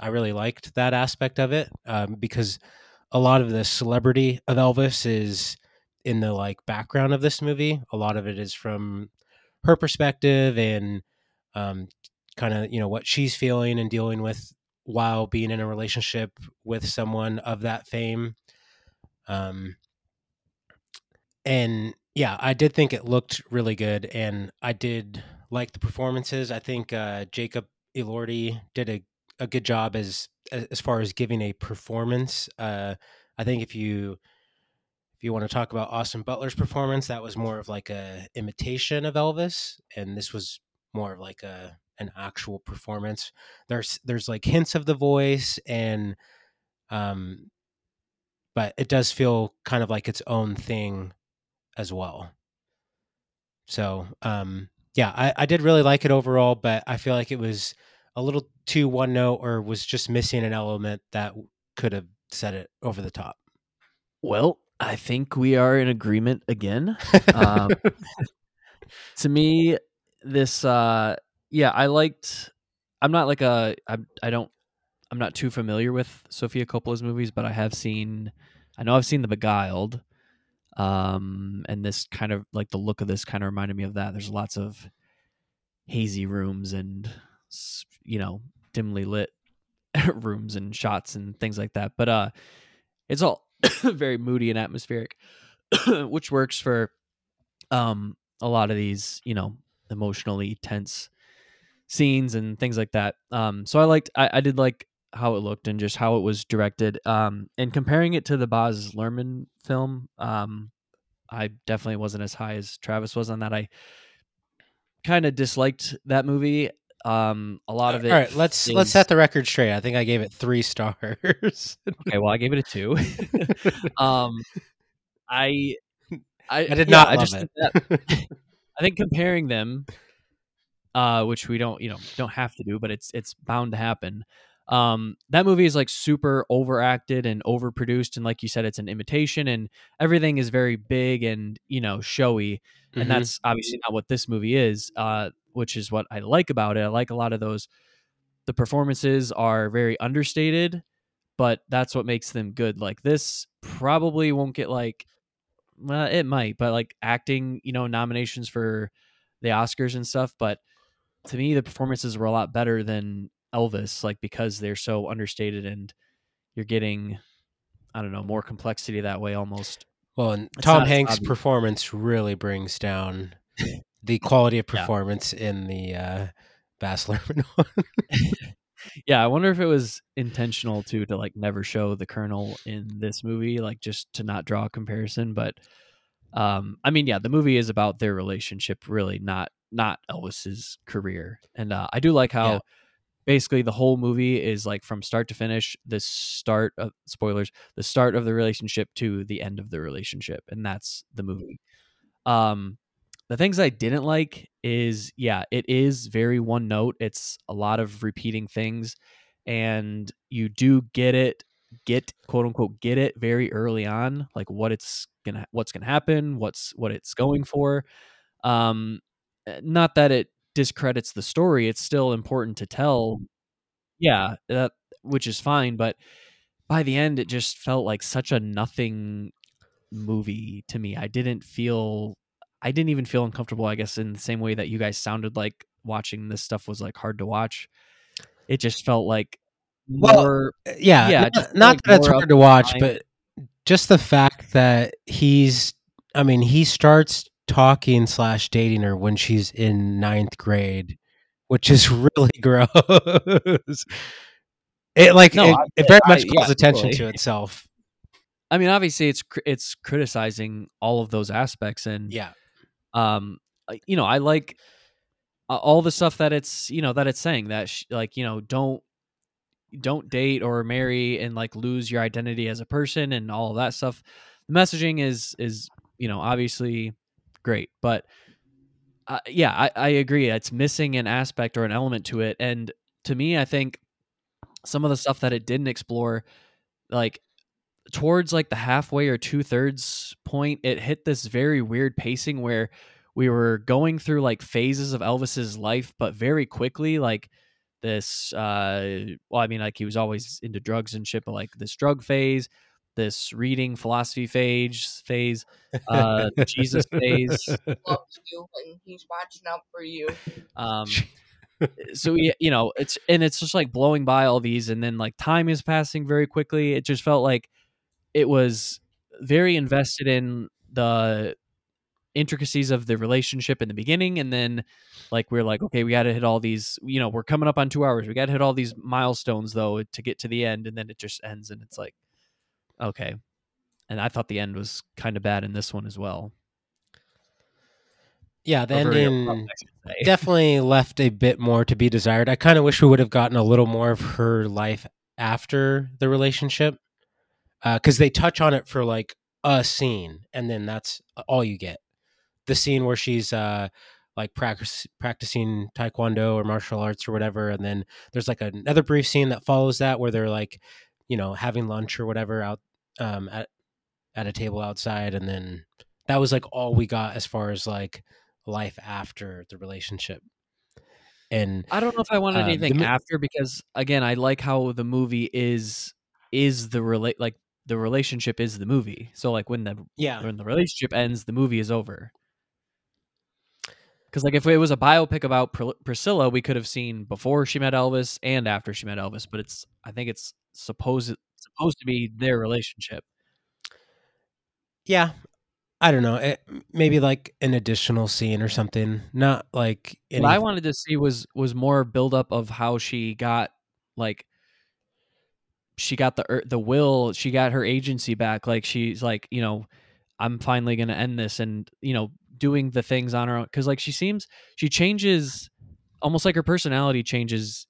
I really liked that aspect of it um, because a lot of the celebrity of Elvis is in the like background of this movie. A lot of it is from her perspective and um, kind of you know what she's feeling and dealing with while being in a relationship with someone of that fame. Um, and yeah, I did think it looked really good, and I did like the performances. I think uh, Jacob Elordi did a, a good job as as far as giving a performance. Uh, I think if you if you want to talk about Austin Butler's performance, that was more of like a imitation of Elvis, and this was more of like a an actual performance. There's there's like hints of the voice and um but it does feel kind of like its own thing as well. So um yeah, I, I did really like it overall, but I feel like it was a little too one note or was just missing an element that could have set it over the top. Well, I think we are in agreement again. Um, *laughs* *laughs* to me, this uh yeah, I liked I'm not like a I I don't I'm not too familiar with Sofia Coppola's movies, but I have seen. I know I've seen The Beguiled, um, and this kind of like the look of this kind of reminded me of that. There's lots of hazy rooms and you know dimly lit *laughs* rooms and shots and things like that. But uh, it's all *coughs* very moody and atmospheric, *coughs* which works for um a lot of these you know emotionally tense scenes and things like that. Um, so I liked, I, I did like how it looked and just how it was directed. Um, and comparing it to the Baz Luhrmann film, um, I definitely wasn't as high as Travis was on that. I kind of disliked that movie. Um, a lot of it. All right, let's let's set the record straight. I think I gave it three stars. Okay, well, I gave it a two. *laughs* um, I, I, I did yeah, not I just it. that- *laughs* I think comparing them, uh, which we don't, you know, don't have to do, but it's it's bound to happen. Um, that movie is like super overacted and overproduced, and like you said, it's an imitation, and everything is very big and you know showy, and that's obviously not what this movie is. Uh, which is what I like about it. I like a lot of those. The performances are very understated, but that's what makes them good. Like this probably won't get like well, it might, but like acting, you know, nominations for the Oscars and stuff. But to me, the performances were a lot better than Elvis, like because they're so understated and you're getting, I don't know, more complexity that way almost. Well, and It's Tom Hanks' obvious. performance really brings down *laughs* the quality of Yeah. performance in the uh, Baz Luhrmann *laughs* one. Yeah, I wonder if it was intentional too to like never show the Colonel in this movie, like just to not draw a comparison. But um, I mean, yeah, the movie is about their relationship, really, not not Elvis's career. And uh, I do like how Yeah. Basically the whole movie is like from start to finish, the start of spoilers, the start of the relationship to the end of the relationship, and that's the movie. Um, the things I didn't like is yeah, it is very one note. It's a lot of repeating things, and you do get it, get quote unquote get it very early on, like what it's gonna what's gonna happen, what's what it's going for. Um, eh, not that it discredits the story; it's still important to tell. Mm-hmm. Yeah, that which is fine, but by the end, it just felt like such a nothing movie to me. I didn't feel I didn't even feel uncomfortable, I guess, in the same way that you guys sounded like watching this stuff was like hard to watch. It just felt like Well, more uh, yeah, Yeah, not, not like that it's hard to watch, but just the fact that he's, I mean, he starts talking slash dating her when she's in ninth grade, which is *laughs* really gross. It like No, it, I- it very I- much yeah, calls attention totally. to itself. I mean, obviously it's it's criticizing all of those aspects and Yeah, um you know, I like uh, all the stuff that it's, you know, that it's saying that sh- like, you know, don't don't date or marry and like lose your identity as a person and all that stuff. The messaging is is, you know, obviously great, but uh, yeah, I, I agree. It's missing an aspect or an element to it, and to me, I think some of the stuff that it didn't explore, like towards like the halfway or two thirds point, it hit this very weird pacing where we were going through like phases of Elvis's life, but very quickly, like this. uh Well, I mean, like he was always into drugs and shit, but like this drug phase, this reading philosophy phase, phase, *laughs* uh, Jesus phase. Loves you and he's watching out for you. Um, so yeah, you know, it's and it's just like blowing by all these, and then like time is passing very quickly. It just felt like it was very invested in the intricacies of the relationship in the beginning, and then like we're like, okay, we got to hit all these. You know, we're coming up on two hours. We got to hit all these milestones though to get to the end, and then it just ends, and it's like, okay. And I thought the end was kind of bad in this one as well. yeah. The ending abrupt, I should say. definitely left a bit more to be desired. I kind of wish we would have gotten a little more of her life after the relationship, because they touch on it for like a scene, and then that's all you get. The scene where she's uh, like practice, practicing taekwondo or martial arts or whatever, and then there's like another brief scene that follows that where they're like, you know, having lunch or whatever out um, at at a table outside, and then that was like all we got as far as like life after the relationship. And I don't know if I want Um, the anything mo- after because again, I like how the movie is is the relate like the relationship is the movie. So like when the yeah, when the relationship ends, the movie is over. Because like if it was a biopic about Pr- Priscilla, we could have seen before she met Elvis and after she met Elvis. But it's I think it's supposed supposed to be their relationship. yeah. I don't know. It, maybe like an additional scene or something. Not like any. What I wanted to see was was more build up of how she got like she got the er- the will, she got her agency back. Like she's like, you know, I'm finally gonna end this, and you know, doing the things on her own. Because like she seems she changes, almost like her personality changes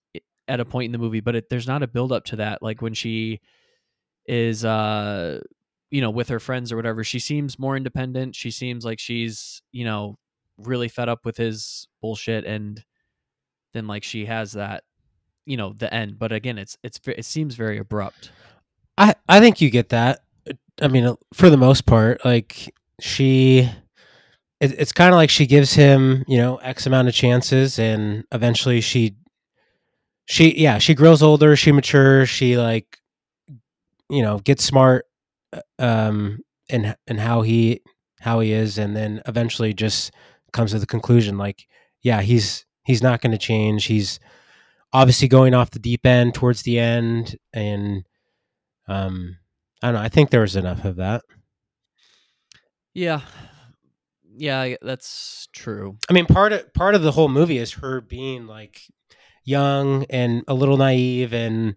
at a point in the movie, but it, there's not a build up to that. Like when she is uh you know with her friends or whatever she seems more independent she seems like she's you know really fed up with his bullshit and then like she has that you know the end but again it's it's it seems very abrupt I I think you get that. I mean, uh, for the most part, like she, it, it's kind of like she gives him, you know, x amount of chances, and eventually she, she, yeah, she grows older, she matures, she like, you know, gets smart, uh, um, and and how he how he is, and then eventually just comes to the conclusion, like, yeah, he's he's not going to change. He's obviously going off the deep end towards the end, and um, I don't know. I think there was enough of that. yeah yeah that's true I mean, part of part of the whole movie is her being like young and a little naive, and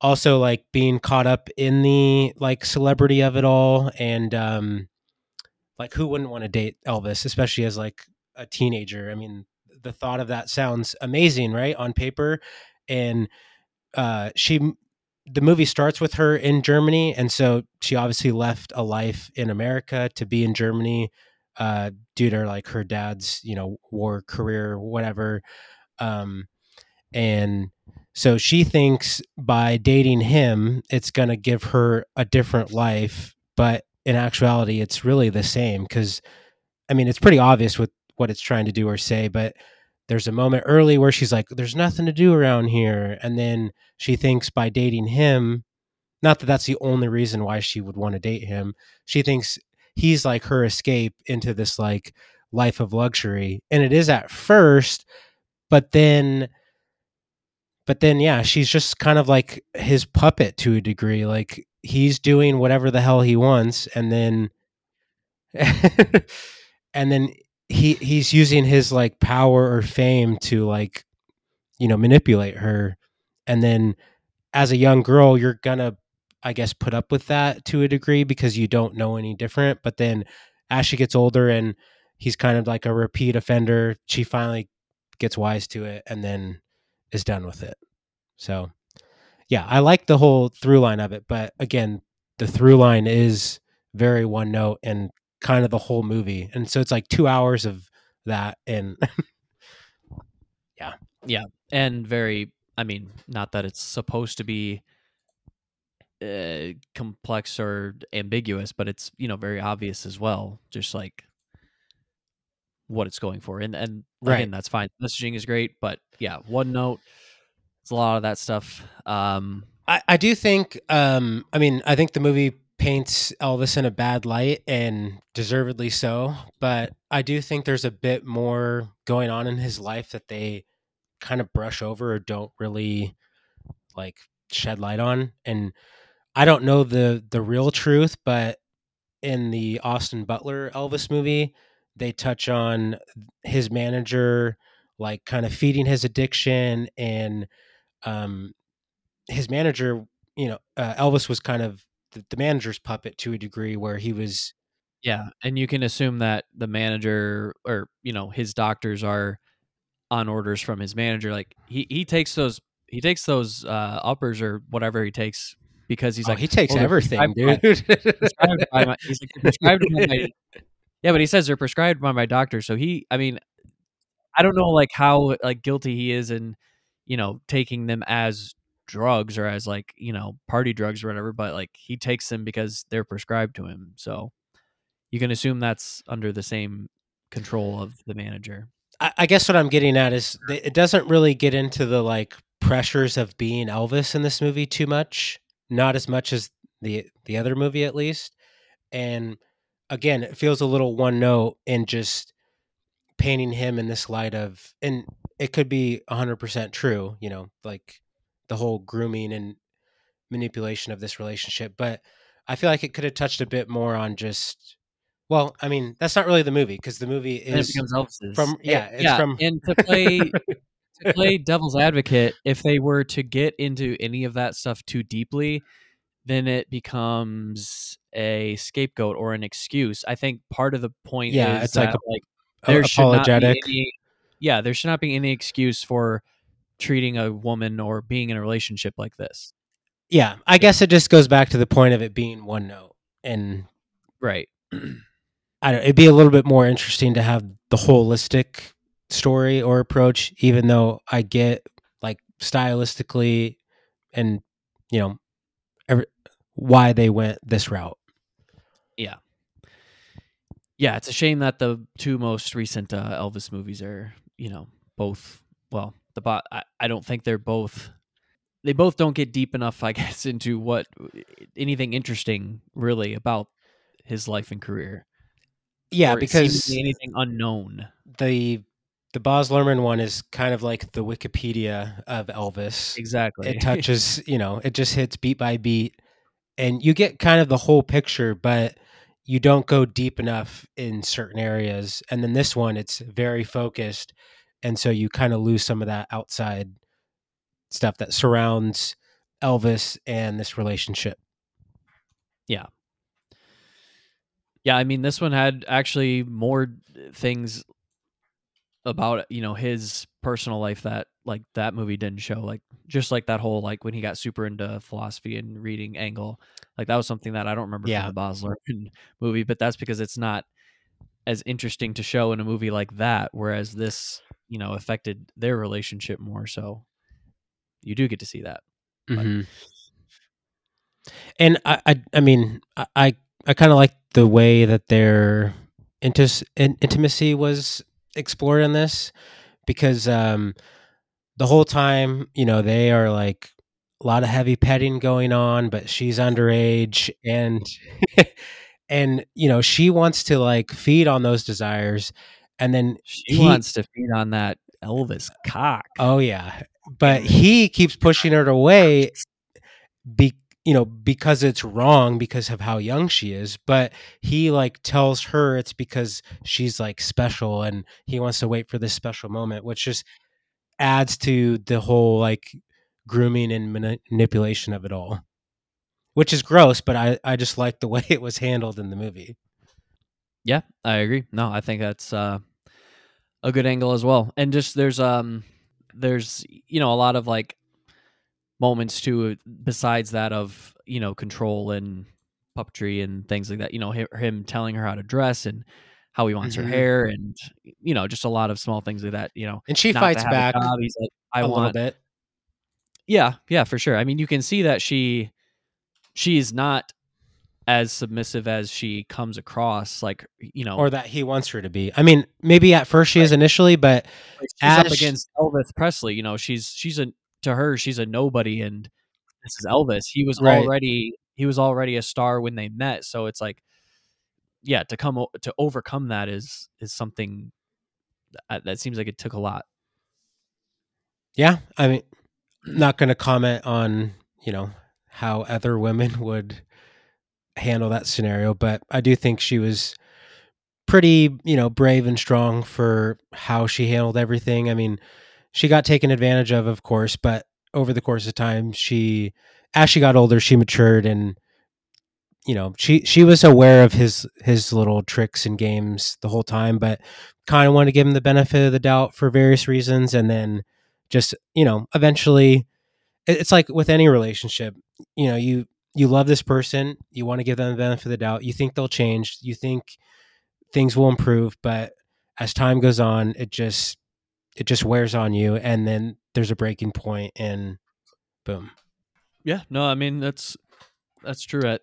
also like being caught up in the like celebrity of it all, and um, like who wouldn't want to date Elvis, especially as like a teenager? I mean, the thought of that sounds amazing, right, on paper, and uh, she. The movie starts with her in Germany, and so she obviously left a life in America to be in Germany uh, due to like her dad's you know war career whatever um, and so she thinks by dating him it's going to give her a different life but in actuality it's really the same because i mean it's pretty obvious with what it's trying to do or say but there's a moment early where she's like there's nothing to do around here. And then she thinks by dating him not that that's the only reason why she would want to date him she thinks he's like her escape into this like life of luxury. And it is at first but then but then yeah she's just kind of like his puppet to a degree like he's doing whatever the hell he wants and then *laughs* and then he he's using his like power or fame to like you know manipulate her and then as a young girl you're gonna i guess put up with that to a degree because you don't know any different but then as she gets older and he's kind of like a repeat offender she finally gets wise to it and then is done with it. So yeah i like the whole through line of it but again the through line is very one note and kind of the whole movie. And so it's like two hours of that and *laughs* yeah. Yeah, and very i mean not that it's supposed to be uh, complex or ambiguous but it's you know very obvious as well just like what it's going for. And and Right. again that's fine messaging is great but yeah one note it's a lot of that stuff um I, I do think um I mean I think the movie paints Elvis in a bad light and deservedly so, but I do think there's a bit more going on in his life that they kind of brush over or don't really like shed light on and I don't know the the real truth, but in the Austin Butler Elvis movie, they touch on his manager like kind of feeding his addiction and um his manager, you know, uh, Elvis was kind of the, the manager's puppet to a degree where he was yeah and you can assume that the manager or you know his doctors are on orders from his manager like he he takes those he takes those uh uppers or whatever he takes because he's oh, like he takes "Oh, everything, dude. my, he's like, prescribed my *laughs* *laughs* yeah but he says they're prescribed by my doctor so he i mean i don't know like how like guilty he is in you know taking them as drugs or as like you know party drugs or whatever but like he takes them because they're prescribed to him so you can assume that's under the same control of the manager I, I guess what I'm getting at is it doesn't really get into the like pressures of being Elvis in this movie too much, not as much as the the other movie at least. And again, it feels a little one note in just painting him in this light of and it could be 100% true, you know, like the whole grooming and manipulation of this relationship, but I feel like it could have touched a bit more on just well, I mean, that's not really the movie because the movie is it is becomes from eh, yeah, it's yeah, from and to play to *laughs* play devil's advocate, if they were to get into any of that stuff too deeply, then it becomes a scapegoat or an excuse. I think part of the point Yeah, is it's like that, like a- there should not be apologetic. any, yeah, there should not be any excuse for treating a woman or being in a relationship like this. Yeah, I guess it just goes back to the point of it being one note, and Right. *clears throat* I don't, it'd be a little bit more interesting to have the holistic story or approach, even though I get like stylistically and you know every, why they went this route. Yeah, Yeah, it's a shame that the two most recent uh, Elvis movies are, you know, both. Well, the bot. I, I don't think they're both. They both don't get deep enough, I *laughs* guess, into what anything interesting really about his life and career. Yeah, because seemingly anything unknown. the the Baz Luhrmann one is kind of like the Wikipedia of Elvis. Exactly. it touches *laughs* you know it just hits beat by beat and you get kind of the whole picture but you don't go deep enough in certain areas and then this one it's very focused and so you kind of lose some of that outside stuff that surrounds elvis and this relationship. Yeah, Yeah, I mean, this one had actually more uh, things about you know his personal life that like that movie didn't show. Like just like that whole like when he got super into philosophy and reading angle, like that was something that I don't remember Yeah. from the Baz Luhrmann *laughs* movie. But that's because it's not as interesting to show in a movie like that. Whereas this, you know, affected their relationship more. So you do get to see that. Mhm. and I, I i mean i i, I kind of like the way that their intis- in, intimacy was explored in this because um the whole time you know they are like a lot of heavy petting going on but she's underage and *laughs* and you know she wants to like feed on those desires and then She He- wants to feed on that Elvis cock. Oh yeah, but he keeps pushing her away, be you know because it's wrong because of how young she is. But he like tells her it's because she's like special, and he wants to wait for this special moment, which just adds to the whole like grooming and mani- manipulation of it all, which is gross. But I I just like the *laughs* way it was handled in the movie. Yeah, I agree. No, I think that's uh, a good angle as well. And just there's um there's you know a lot of like moments too besides that of you know control and puppetry and things like that. You know him, telling her how to dress and how he wants Mhm. her hair and you know just a lot of small things like that. You know, And she fights back He's like, I a want little bit. yeah, yeah, for sure. I mean, you can see that she she's not as submissive as she comes across. Like you know, Or that he wants her to be. I mean, maybe at first she is initially, but like, up against Elvis Presley. You know, she's she's a to her she's a nobody, and this is Elvis. He was Right. already he was already a star when they met. So it's like, yeah, to come to overcome that is is something that, that seems like it took a lot. Yeah, I mean, not going to comment on you know how other women *laughs* would handle that scenario, but I do think she was pretty you know brave and strong for how she handled everything. I mean, she got taken advantage of, of course, but over the course of time, she as she got older, she matured and you know she she was aware of his his little tricks and games the whole time, but kind of wanted to give him the benefit of the doubt for various reasons, and then just you know eventually it's like with any relationship you know you you love this person you want to give them the benefit of the doubt you think they'll change you think things will improve but as time goes on it just it just wears on you and then there's a breaking point and boom Yeah, no, I mean that's that's true. At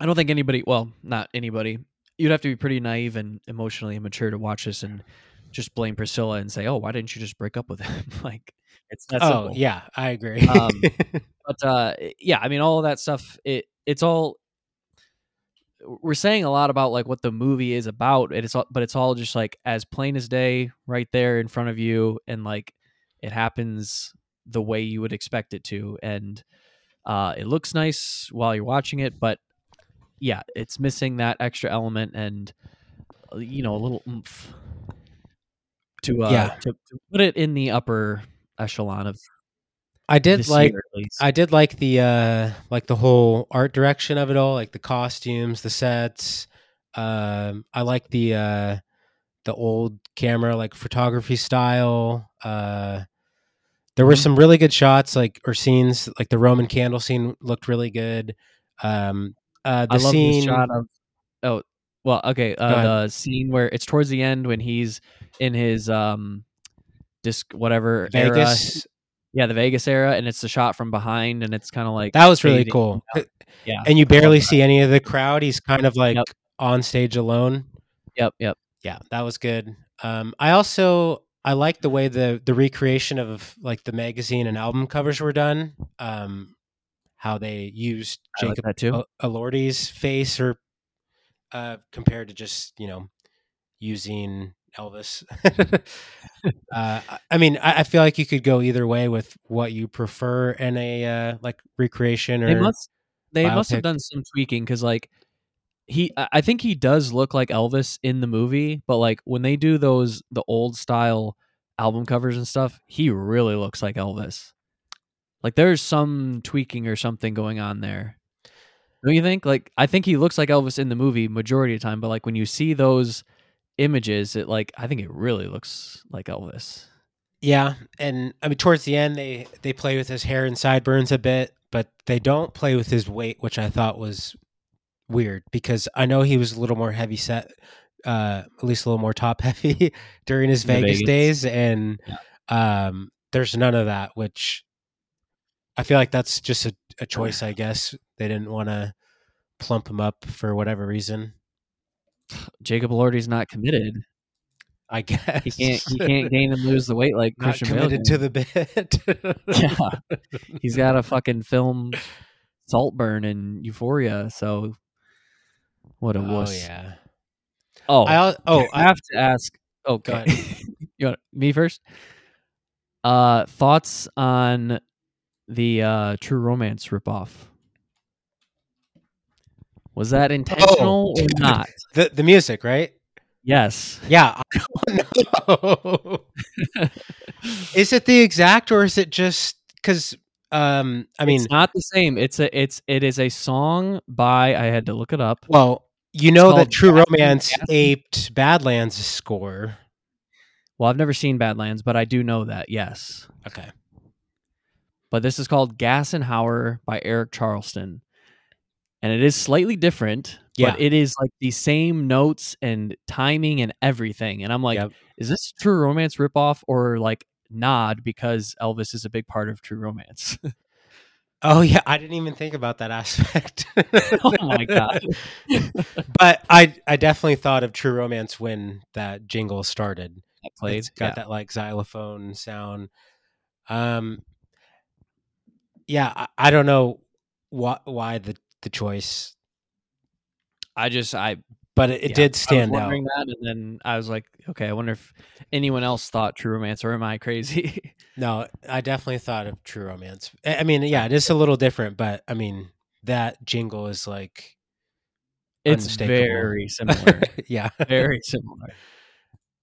I don't think anybody, well, not anybody. You'd have to be pretty naive and emotionally immature to watch this and just blame Priscilla and say, "Oh, why didn't you just break up with him?" *laughs* like it's that oh simple. yeah, I agree. Um, *laughs* But uh, yeah, I mean, all of that stuff. It it's all we're saying a lot about like what the movie is about. It's all, but it's all just like as plain as day, right there in front of you, and like it happens the way you would expect it to, and uh, it looks nice while you're watching it, but yeah, it's missing that extra element and uh, you know a little oomph to uh Yeah. to, to put it in the upper echelon of I did like year. I did like the uh like the whole art direction of it all, like the costumes, the sets. Um I like the uh the old camera like photography style. Uh there were Mhm. some really good shots like or scenes like the Roman candle scene looked really good. Um uh the I love scene shot of oh well okay uh, the scene where it's towards the end when he's in his um disc whatever era Vegas yeah the Vegas era and it's the shot from behind and it's kind of like that was really fading cool. *laughs* yeah And you barely see any of the crowd. He's kind of like Yep. on stage alone. yep yep yeah that was good um i also i like the way the the recreation of like the magazine and album covers were done um how they used I like jacob El- elordi's face or uh compared to just you know using elvis *laughs* uh I- mean I, I feel like you could go either way with what you prefer in a uh like recreation they or must they must have done some tweaking because like he I I think he does look like Elvis in the movie, but like when they do those the old style album covers and stuff, he really looks like Elvis. Like there's some tweaking or something going on there. Don't you think? Like I think he looks like Elvis in the movie majority of the time, but like when you see those images, it like I think it really looks like Elvis. Yeah, and I mean towards the end they they play with his hair and sideburns a bit, but they don't play with his weight, which I thought was weird because I know he was a little more heavy set, uh, at least a little more top *laughs* heavy during his Vegas, Vegas. days, and um, there's none of that, which I feel like that's just a, a choice. I guess they didn't want to plump him up for whatever reason. Jacob Elordi's not committed. I guess He can't he can't gain and lose the weight like not Christian Bale committed can. to the bit. *laughs* Yeah. He's got a fucking film Saltburn and Euphoria. So what a oh wuss. yeah. Oh, I oh *laughs* I have to ask. Okay, ahead. *laughs* you want me first? Uh, thoughts on the uh, True Romance ripoff? Was that intentional or Oh, *laughs* dude. not? the the music right. Yes. Yeah, I don't know. *laughs* is it the exact or is it just because? Um, I mean, it's not the same. It's a it's it is a song by I had to look it up. well, you know that True Romance aped Badlands' score. Well, I've never seen Badlands, but I do know that. Yes. Okay, but this is called Gassenhauer by Eric Charleston. And it is slightly different, Yeah. but it is like the same notes and timing and everything. And I'm like, Yep. is this True Romance ripoff or like nod because Elvis is a big part of True Romance? Oh yeah, I didn't even think about that *laughs* aspect. *laughs* oh my god. but I I definitely thought of True Romance when that jingle started. That played. It's got yeah. that like xylophone sound. Um, yeah, I, I don't know why why the the choice, I just I but it, it yeah, did stand out. that, and then I was like, okay, I wonder if anyone else thought True Romance, or am I crazy? *laughs* No, I definitely thought of True Romance. I I mean, yeah, it is a little different, but I mean that jingle is like it's very similar. *laughs* yeah. very similar.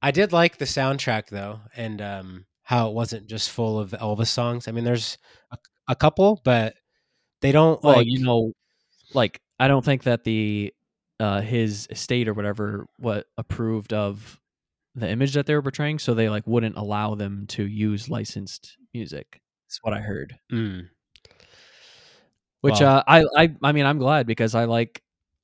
I did like the soundtrack though, and um, how it wasn't just full of Elvis songs. I mean, there's a, a couple, but they don't Well, like you know, like I don't think that the uh his estate or whatever what approved of the image that they were portraying, so they like wouldn't allow them to use licensed music. That's what I heard. Mm, Which uh I I I mean I'm glad because I like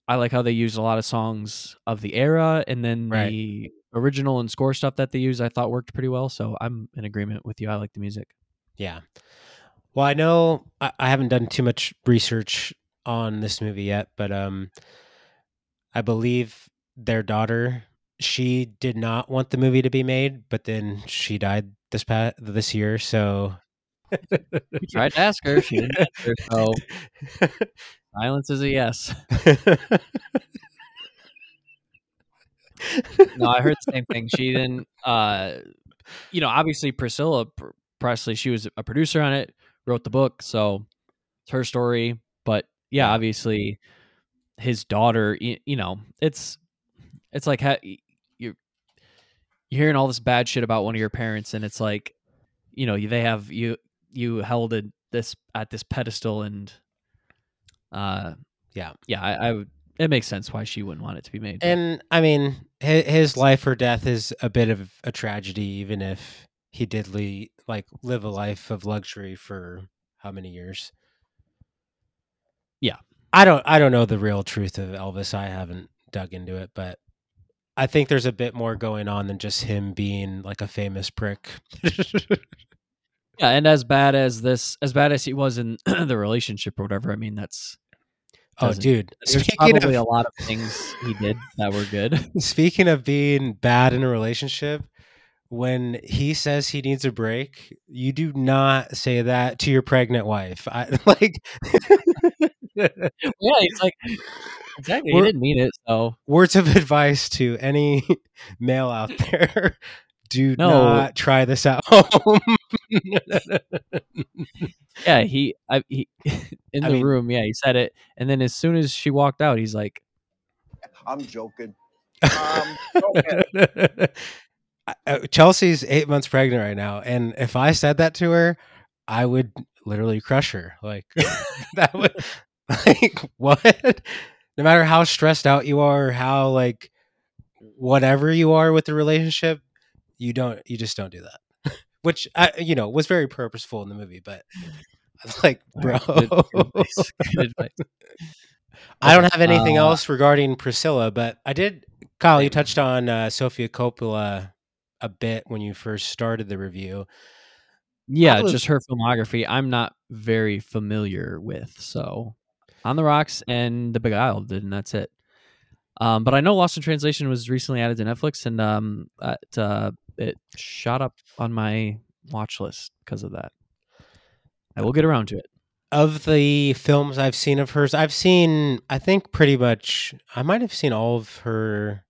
I like how they used a lot of songs of the era and then Right. the original and score stuff that they used I thought worked pretty well. So I'm in agreement with you. I like the music. yeah. Well, I know I, I haven't done too much research on this movie yet, but um, I believe their daughter she did not want the movie to be made, but then she died this past this year. So We tried to ask her. She didn't answer. So *laughs* silence is a yes. No, I heard the same thing. She didn't. Uh, you know, obviously Priscilla Pr- Presley. She was a producer on it, wrote the book, so it's her story. But yeah, obviously his daughter. You, you know, it's it's like ha- you're you're hearing all this bad shit about one of your parents, and it's like, you know, they have you you held it this at this pedestal, and uh, Yeah. yeah, I, I would. It makes sense why she wouldn't want it to be made. and I mean, his, his life or death is a bit of a tragedy, even if he did le- like live a life of luxury for how many years? Yeah. I don't. I don't know the real truth of Elvis. I haven't dug into it, but I think there's a bit more going on than just him being like a famous prick. *laughs* Yeah, and as bad as this, as bad as he was in *clears throat* the relationship or whatever, I mean, that's oh, dude. there's Speaking probably of a lot of things he did that were good. *laughs* Speaking of being bad in a relationship, when he says he needs a break, you do not say that to your pregnant wife. I *laughs* like *laughs* yeah, he's like, exactly. He didn't mean it, so words of advice to any *laughs* male out there. Do No. not try this at home. *laughs* yeah, he, I, he, in I the mean- room, yeah, he said it, and then as soon as she walked out, he's like, I'm joking. Um, okay. Uh, Chelsea's eight months pregnant right now, and if I said that to her, I would literally crush her. Like that would, *laughs* like what? No matter how stressed out you are, or how like whatever you are with the relationship, you don't, you just don't do that. *laughs* Which I, you know, was very purposeful in the movie, but I was like, bro, Good- good advice, good advice. *laughs* I don't have anything uh, else regarding Priscilla, but I did. Kyle, you touched on uh, Sofia Coppola a bit when you first started the review. yeah, was- just her filmography. I'm not very familiar with, so on the rocks and the Beguiled, and that's it. Um, but I know Lost in Translation was recently added to Netflix, and um, it, uh, it shot up on my watch list because of that. I will get around to it. Of the films I've seen of hers, I've seen, I think, pretty much. I might have seen all of her,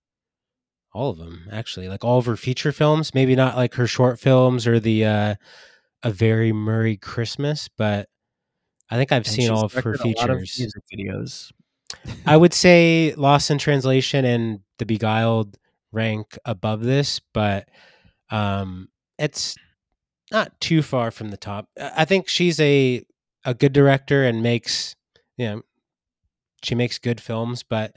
all of them actually, like all of her feature films. Maybe not like her short films or the uh, a very Murray Christmas, but I think I've And seen all of her directed a lot of features. music videos. I would say Lost in Translation and The Beguiled rank above this, but um, it's not too far from the top. I I think she's a a good director and makes you know she makes good films, but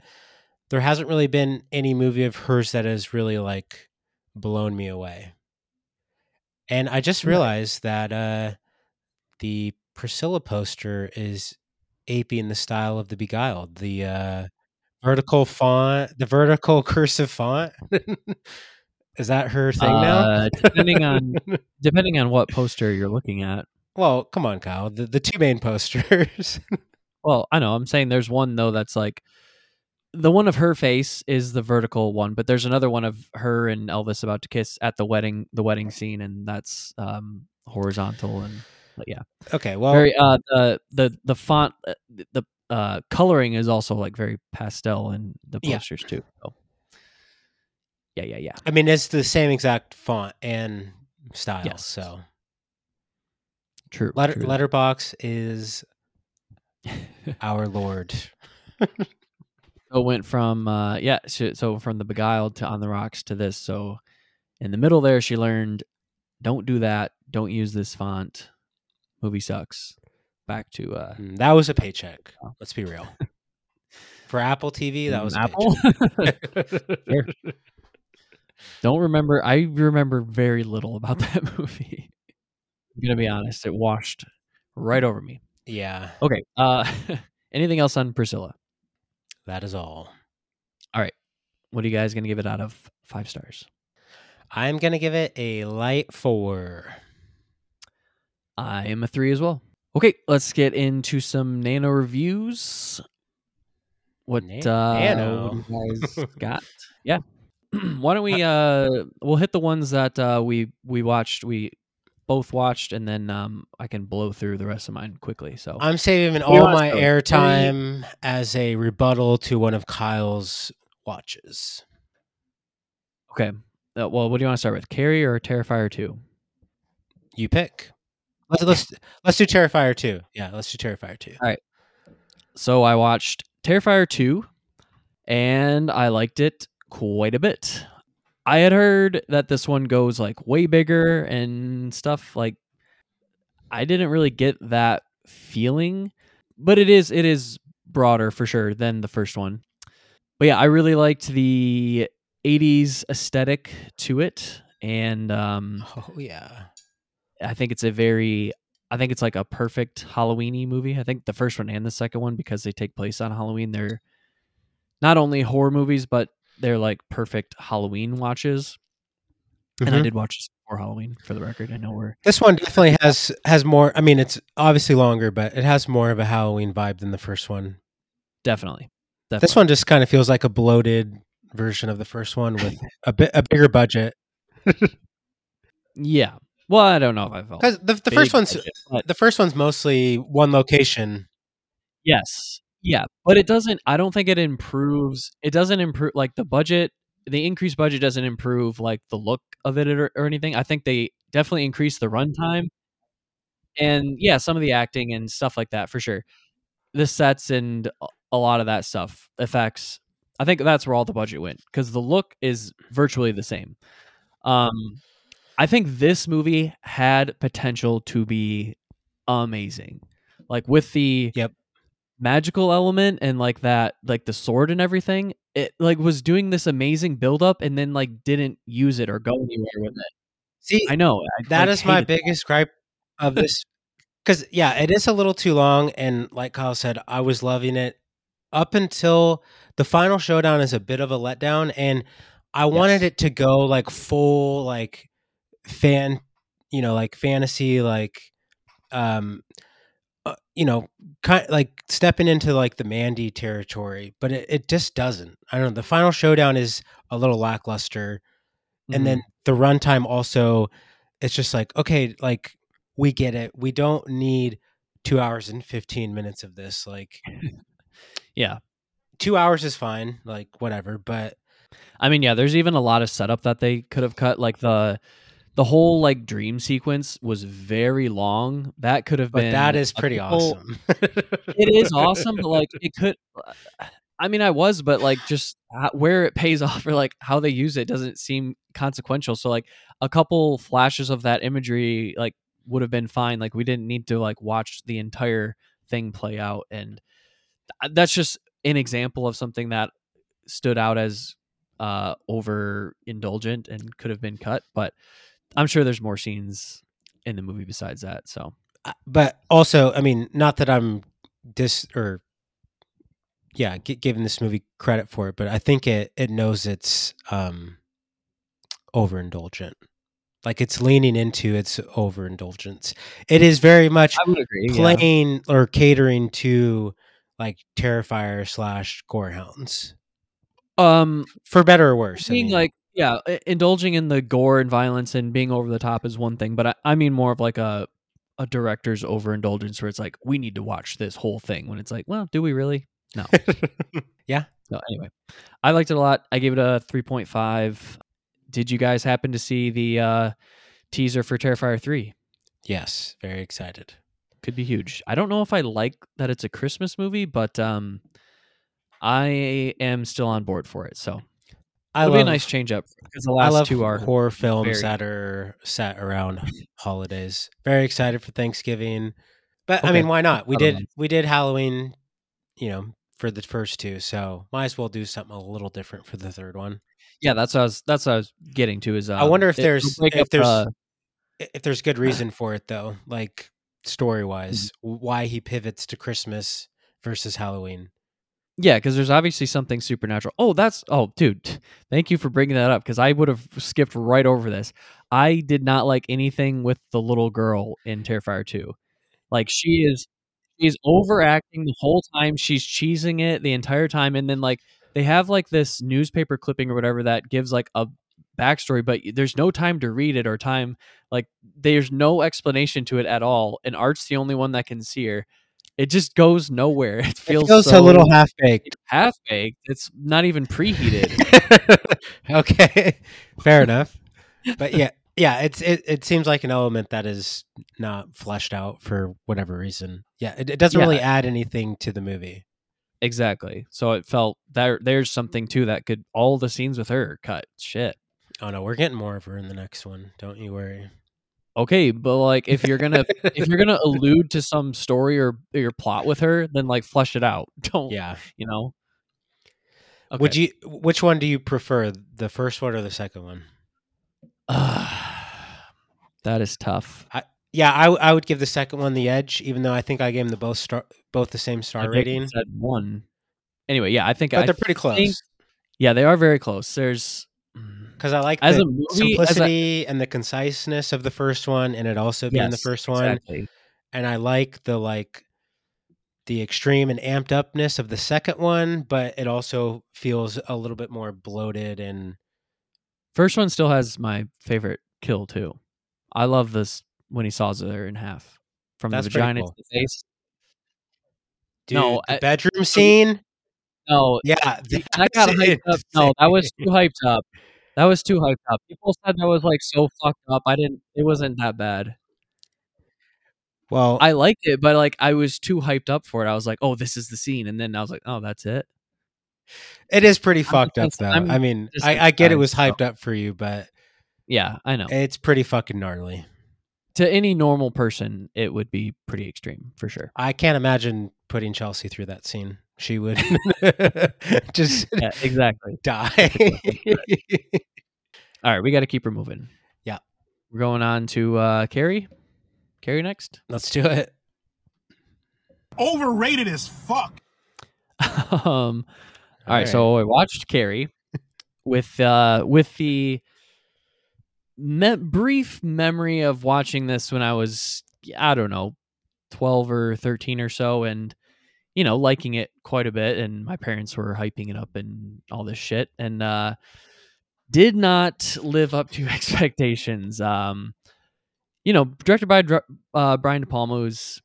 there hasn't really been any movie of hers that has really like blown me away. And I just realized that uh, the Priscilla poster is aping the style of the Beguiled. The uh, vertical font, the vertical *laughs* cursive font. *laughs* is that her thing now? Uh, depending on *laughs* depending on what poster you're looking at. well, come on, Kyle. The the two main posters. Well, I know. I'm saying there's one though that's like the one of her face is the vertical one, but there's another one of her and Elvis about to kiss at the wedding the wedding scene, and that's um horizontal and but yeah, okay, well, very uh the the the font uh, the uh coloring is also like very pastel in the Yeah. posters too. So. Yeah, yeah, yeah. I mean, it's the same exact font and style. Yes. So, True. letter true. Letterboxd is *laughs* our lord. So it went from uh yeah, so, so from the beguiled to on the rocks to this. So in the middle there she learned don't do that, don't use this font. Movie sucks. Back to uh Mm, That was a paycheck. Oh. Let's be real. *laughs* For Apple TV, that was Apple. Sure. *laughs* don't remember I remember very little about *laughs* that movie. I'm gonna be honest, it washed right over me. yeah, Okay. Uh anything else on Priscilla? that is all. All right. What are you guys gonna give it out of five stars? I'm gonna give it a light four. I am a three as well. Okay, let's get into some nano reviews. What Na- uh Nano. what you guys *laughs* got? Yeah. *clears throat* why don't we uh we'll hit the ones that uh we we watched we both watched and then um I can blow through the rest of mine quickly. So I'm saving all you my to- airtime as a rebuttal to one of Kyle's watches. okay. Uh, well, what do you want to start with? Carrie or Terrifier 2? You pick. Let's let's let's do Terrifier two. Yeah, let's do Terrifier two. All right. So I watched Terrifier 2 and I liked it quite a bit. I had heard that this one goes like way bigger and stuff like I didn't really get that feeling, but it is it is broader for sure than the first one. But yeah, I really liked the 80s aesthetic to it and um Oh yeah. I think it's a very I think it's like a perfect Halloweeny movie. I think the first one and the second one because they take place on Halloween, they're not only horror movies but they're like perfect Halloween watches. And I Mhm. did watch this before Halloween for the record. I know we're This one definitely has has more. I mean, it's obviously longer, but it has more of a Halloween vibe than the first one. definitely definitely This one just kind of feels like a bloated version of the first one with a bit a bigger budget. *laughs* Yeah. Well, I don't know if I felt Because the, the first one's but the first one's mostly one location. yes. Yeah, but it doesn't I don't think it improves it doesn't improve like the budget the increased budget doesn't improve like the look of it or, or anything. I think they definitely increase the runtime and yeah, some of the acting and stuff like that for sure. The sets and a- a lot of that stuff, effects. I think that's where all the budget went because the look is virtually the same. Um, I think this movie had potential to be amazing, like with the Yep. magical element and like that, like the sword and everything. It like was doing this amazing build up and then like didn't use it or go anywhere with it. See, I know I, that is my hated that. biggest gripe of this *laughs* because yeah it is a little too long and like kyle said i was loving it up until the final showdown is a bit of a letdown and i wanted it to go like full like fan you know like fantasy like um uh, you know kind like stepping into like the mandy territory but it, it just doesn't i don't know the final showdown is a little lackluster and Mhm. then the runtime also it's just like okay like we get it we don't need two hours and 15 minutes of this like *laughs* yeah. two hours is fine like whatever but I mean, yeah, there's even a lot of setup that they could have cut. Like the the whole like dream sequence was very long. That could have but been that is pretty couple- awesome *laughs* It is awesome, but like it could. I mean, I was, but like just where it pays *laughs* off or like how they use it doesn't seem consequential. So like a couple flashes of that imagery like would have been fine. Like we didn't need to like watch the entire thing play out, and that's just an example of something that stood out as uh over indulgent and could have been cut. But I'm sure there's more scenes in the movie besides that. So Uh, but also i mean not that i'm dis or yeah gi- giving this movie credit for it but i think it it knows it's um overindulgent like it's leaning into its overindulgence it is very much I agree. yeah. or catering to like Terrifier slash Gorehounds, Um, for better or worse. I being mean, like yeah i- indulging in the gore and violence and being over the top is one thing but i, I mean more of like a a director's overindulgence where it's like we need to watch this whole thing when it's like well do we really? No. *laughs* Yeah, so anyway. I liked it a lot. I gave it a 3.5 did you guys happen to see the uh teaser for terrifier 3 yes, very excited. could be huge. I don't know if i like that it's a christmas movie but um i am still on board for it so I it'll love be a nice change up because the I last love two are horror films very- that are set around holidays. Very excited for Thanksgiving, but I mean, why not? We did ones. we did Halloween, you know, for the first two, so might as well do something a little different for the third one. Yeah, that's what I was. That's what I was getting to. Is uh, I wonder if it- there's- if up there's- the- I- If there's good *clears throat* reason for it, though, like story wise, Mm-hmm. why he pivots to Christmas versus Halloween. Yeah, because there's obviously something supernatural. Oh, that's oh, dude, thank you for bringing that up because I would have skipped right over this. I did not like anything with the little girl in Terrifier Two. Like she is, she's overacting the whole time. She's cheesing it the entire time, and then like they have like this newspaper clipping or whatever that gives like a backstory, but there's no time to read it or time like there's no explanation to it at all. And Art's the only one that can see her. It just goes nowhere. *laughs* It It feels, feels so a little half baked. half baked. It's not even preheated. *laughs* okay, fair enough. But yeah, yeah, it's it, it seems like an element that is not fleshed out for whatever reason. Yeah, it, it doesn't Yeah. really add anything to the movie. exactly. So it felt there. There's something too that could all the scenes with her cut. Shit. Oh no, we're getting more of her in the next one. Don't you worry. Okay, but like if you're gonna if you're gonna *laughs* allude to some story or your plot with her, then like flesh it out. *laughs* Don't yeah. you know? Would you? Which one do you prefer, the first one or the second one? *sighs* that is tough. Yeah, I, I would give the second one the edge, even though I think I gave them the both star both the same I star think rating. said one. Anyway, yeah, I think But I they're pretty close yeah, they are very close. There's Mm-hmm. because I like as the a movie, as a- simplicity and the conciseness of the first one, and it also being the first one. exactly. and I like the like the extreme and amped upness of the second one, but it also feels a little bit more bloated and First one still has my favorite kill too. I love this when he saws her in half from That's the vagina cool. to the face. dude, No, the I- bedroom scene. No, Yeah, that got *laughs* hyped up. No, that was too hyped up. That was too hyped up. People said that was like so fucked up. I didn't. It wasn't that bad. Well, I liked it, but like I was too hyped up for it. I was like, oh, this is the scene, and then I was like, oh, that's it. it is pretty fucked up though. I'm I mean, I, I get it was hyped up for you, but Yeah, I know. it's pretty fucking gnarly. to any normal person, it would be pretty extreme for sure. I can't imagine putting Chelsea through that scene. She would *laughs* just Yeah, exactly. *laughs* die. All right, we got to keep her moving. Yeah. we're going on to uh Carrie. Carrie next. Let's do it. Overrated as fuck. *laughs* um, all right, so I watched Carrie with uh with the me- brief memory of watching this when I was I don't know 12 or 13 or so and you know liking it quite a bit and my parents were hyping it up and all this shit and uh did not live up to *laughs* expectations um you know directed by uh Brian De Palma who's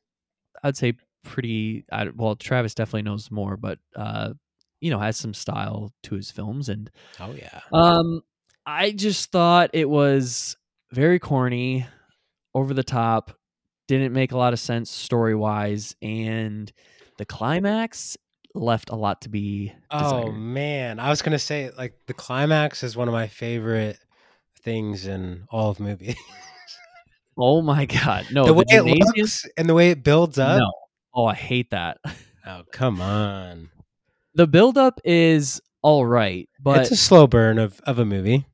I'd say pretty I, well Travis definitely knows more but uh you know has some style to his films and oh yeah. um I just thought it was very corny, over the top, didn't make a lot of sense story wise, and the climax left a lot to be Oh man, I was gonna say like the climax is one of my favorite things in all of movies. *laughs* Oh my god. No, the way it gymnasium- looks and the way it builds up. No. Oh, I hate that. *laughs* Oh come on, The buildup is all right, but it's a slow burn of of a movie.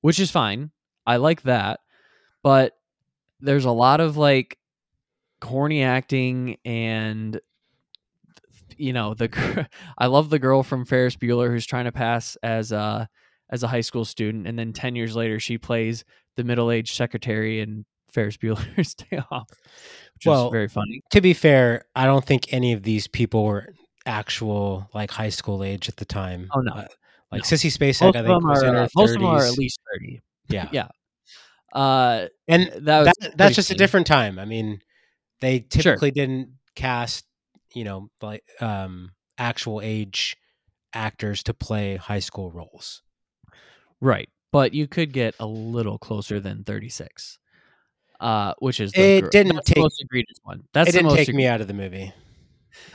which is fine. I like that. But there's a lot of like corny acting and you know, the *laughs* I love the girl from Ferris Bueller who's trying to pass as a as a high school student and then 10 years later she plays the middle-aged secretary in Ferris *laughs* Bueller's Day Off, which Well, is very funny. To be fair, I don't think any of these people were actual like high school age at the time. Oh, no. Uh, like No. Sissy Spacek, Most I think was are in her uh, most of them are at least 30. yeah. *laughs* yeah. Uh and that was that, that's just a different time. I mean, they Sure. typically didn't cast, you know, like um actual age actors to play high school roles. Right. But you could get a little closer than 36. Uh, which is the It gr- didn't that's the take- most egregious one. That's it didn't take egre- me out of the movie.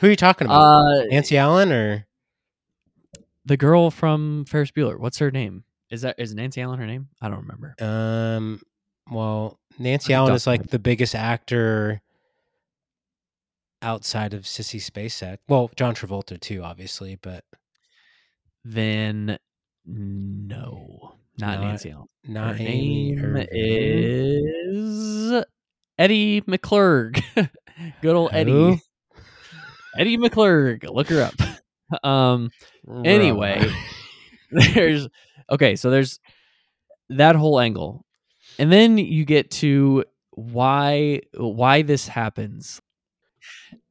Who are you talking about? Uh, Nancy Allen or the girl from Ferris Bueller. What's her name? Is that is Nancy Allen her name? I don't remember. um well, Nancy Allen is like the biggest actor outside of Sissy Spacek. Well, John Travolta too, obviously, but Then no, not Not Nancy Allen. not her Amy name Irving. is Edie McClurg. *laughs* Good old Who? Edie. Edie McClurg. Look her up. *laughs* Um. Anyway, *laughs* there's okay so there's that whole angle and then you get to why why this happens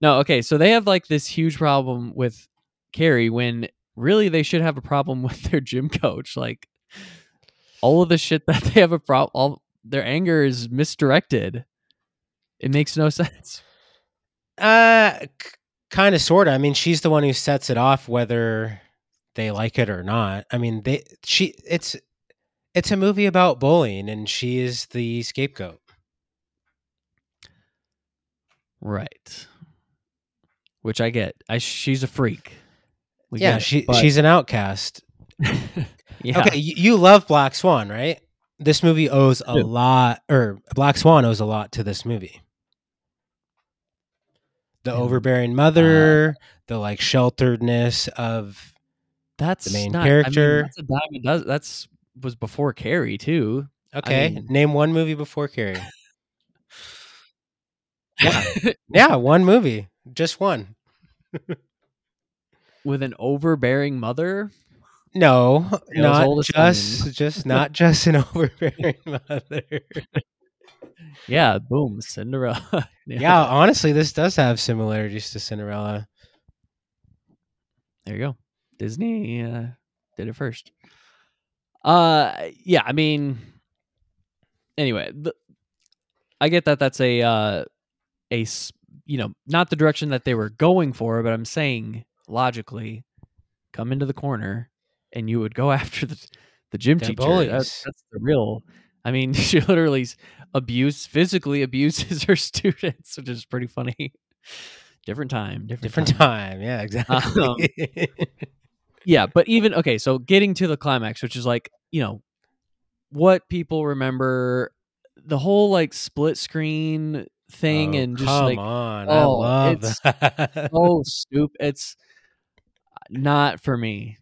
no okay so they have like this huge problem with carrie when really they should have a problem *laughs* with their gym coach. Like all of the shit that they have a problem, all their anger is misdirected. It makes no *laughs* sense. Uh, kind of, sort of. I mean, she's the one who sets it off, whether they like it or not. I mean, they she it's it's a movie about bullying, and she is the scapegoat. Right. Which I get. I she's a freak. We yeah, get it, she but- she's an outcast. *laughs* yeah. Okay, you, you love Black Swan, right? This movie owes a Yeah. lot, or Black Swan owes a lot to this movie. The Yeah. overbearing mother, uh-huh. the like shelteredness of That's the main not, I mean, character. that's a dime a. That's was before Carrie too. okay. mean- name one movie before Carrie. *laughs* Yeah. Yeah, one movie, just one. With an overbearing mother. No, Tales not just *laughs* just not just an *laughs* overbearing mother. *laughs* Yeah, boom, Cinderella. yeah, honestly, this does have similarities to Cinderella. There you go. Disney uh, did it first. Uh, yeah. I mean, anyway, the, I get that. That's a uh, a s- you know not the direction that they were going for, but I'm saying logically, come into the corner and you would go *laughs* after the the gym They're teacher. That's, that's the real. I mean, *laughs* she literally abuse physically abuses *laughs* her students, which is pretty funny. Different time, different, Different time. time, yeah, exactly. Um, yeah but even okay so getting to the climax which is like you know what people remember the whole like split screen thing Oh, and just like on, I oh, love it's that. *laughs* oh stupid it's not for me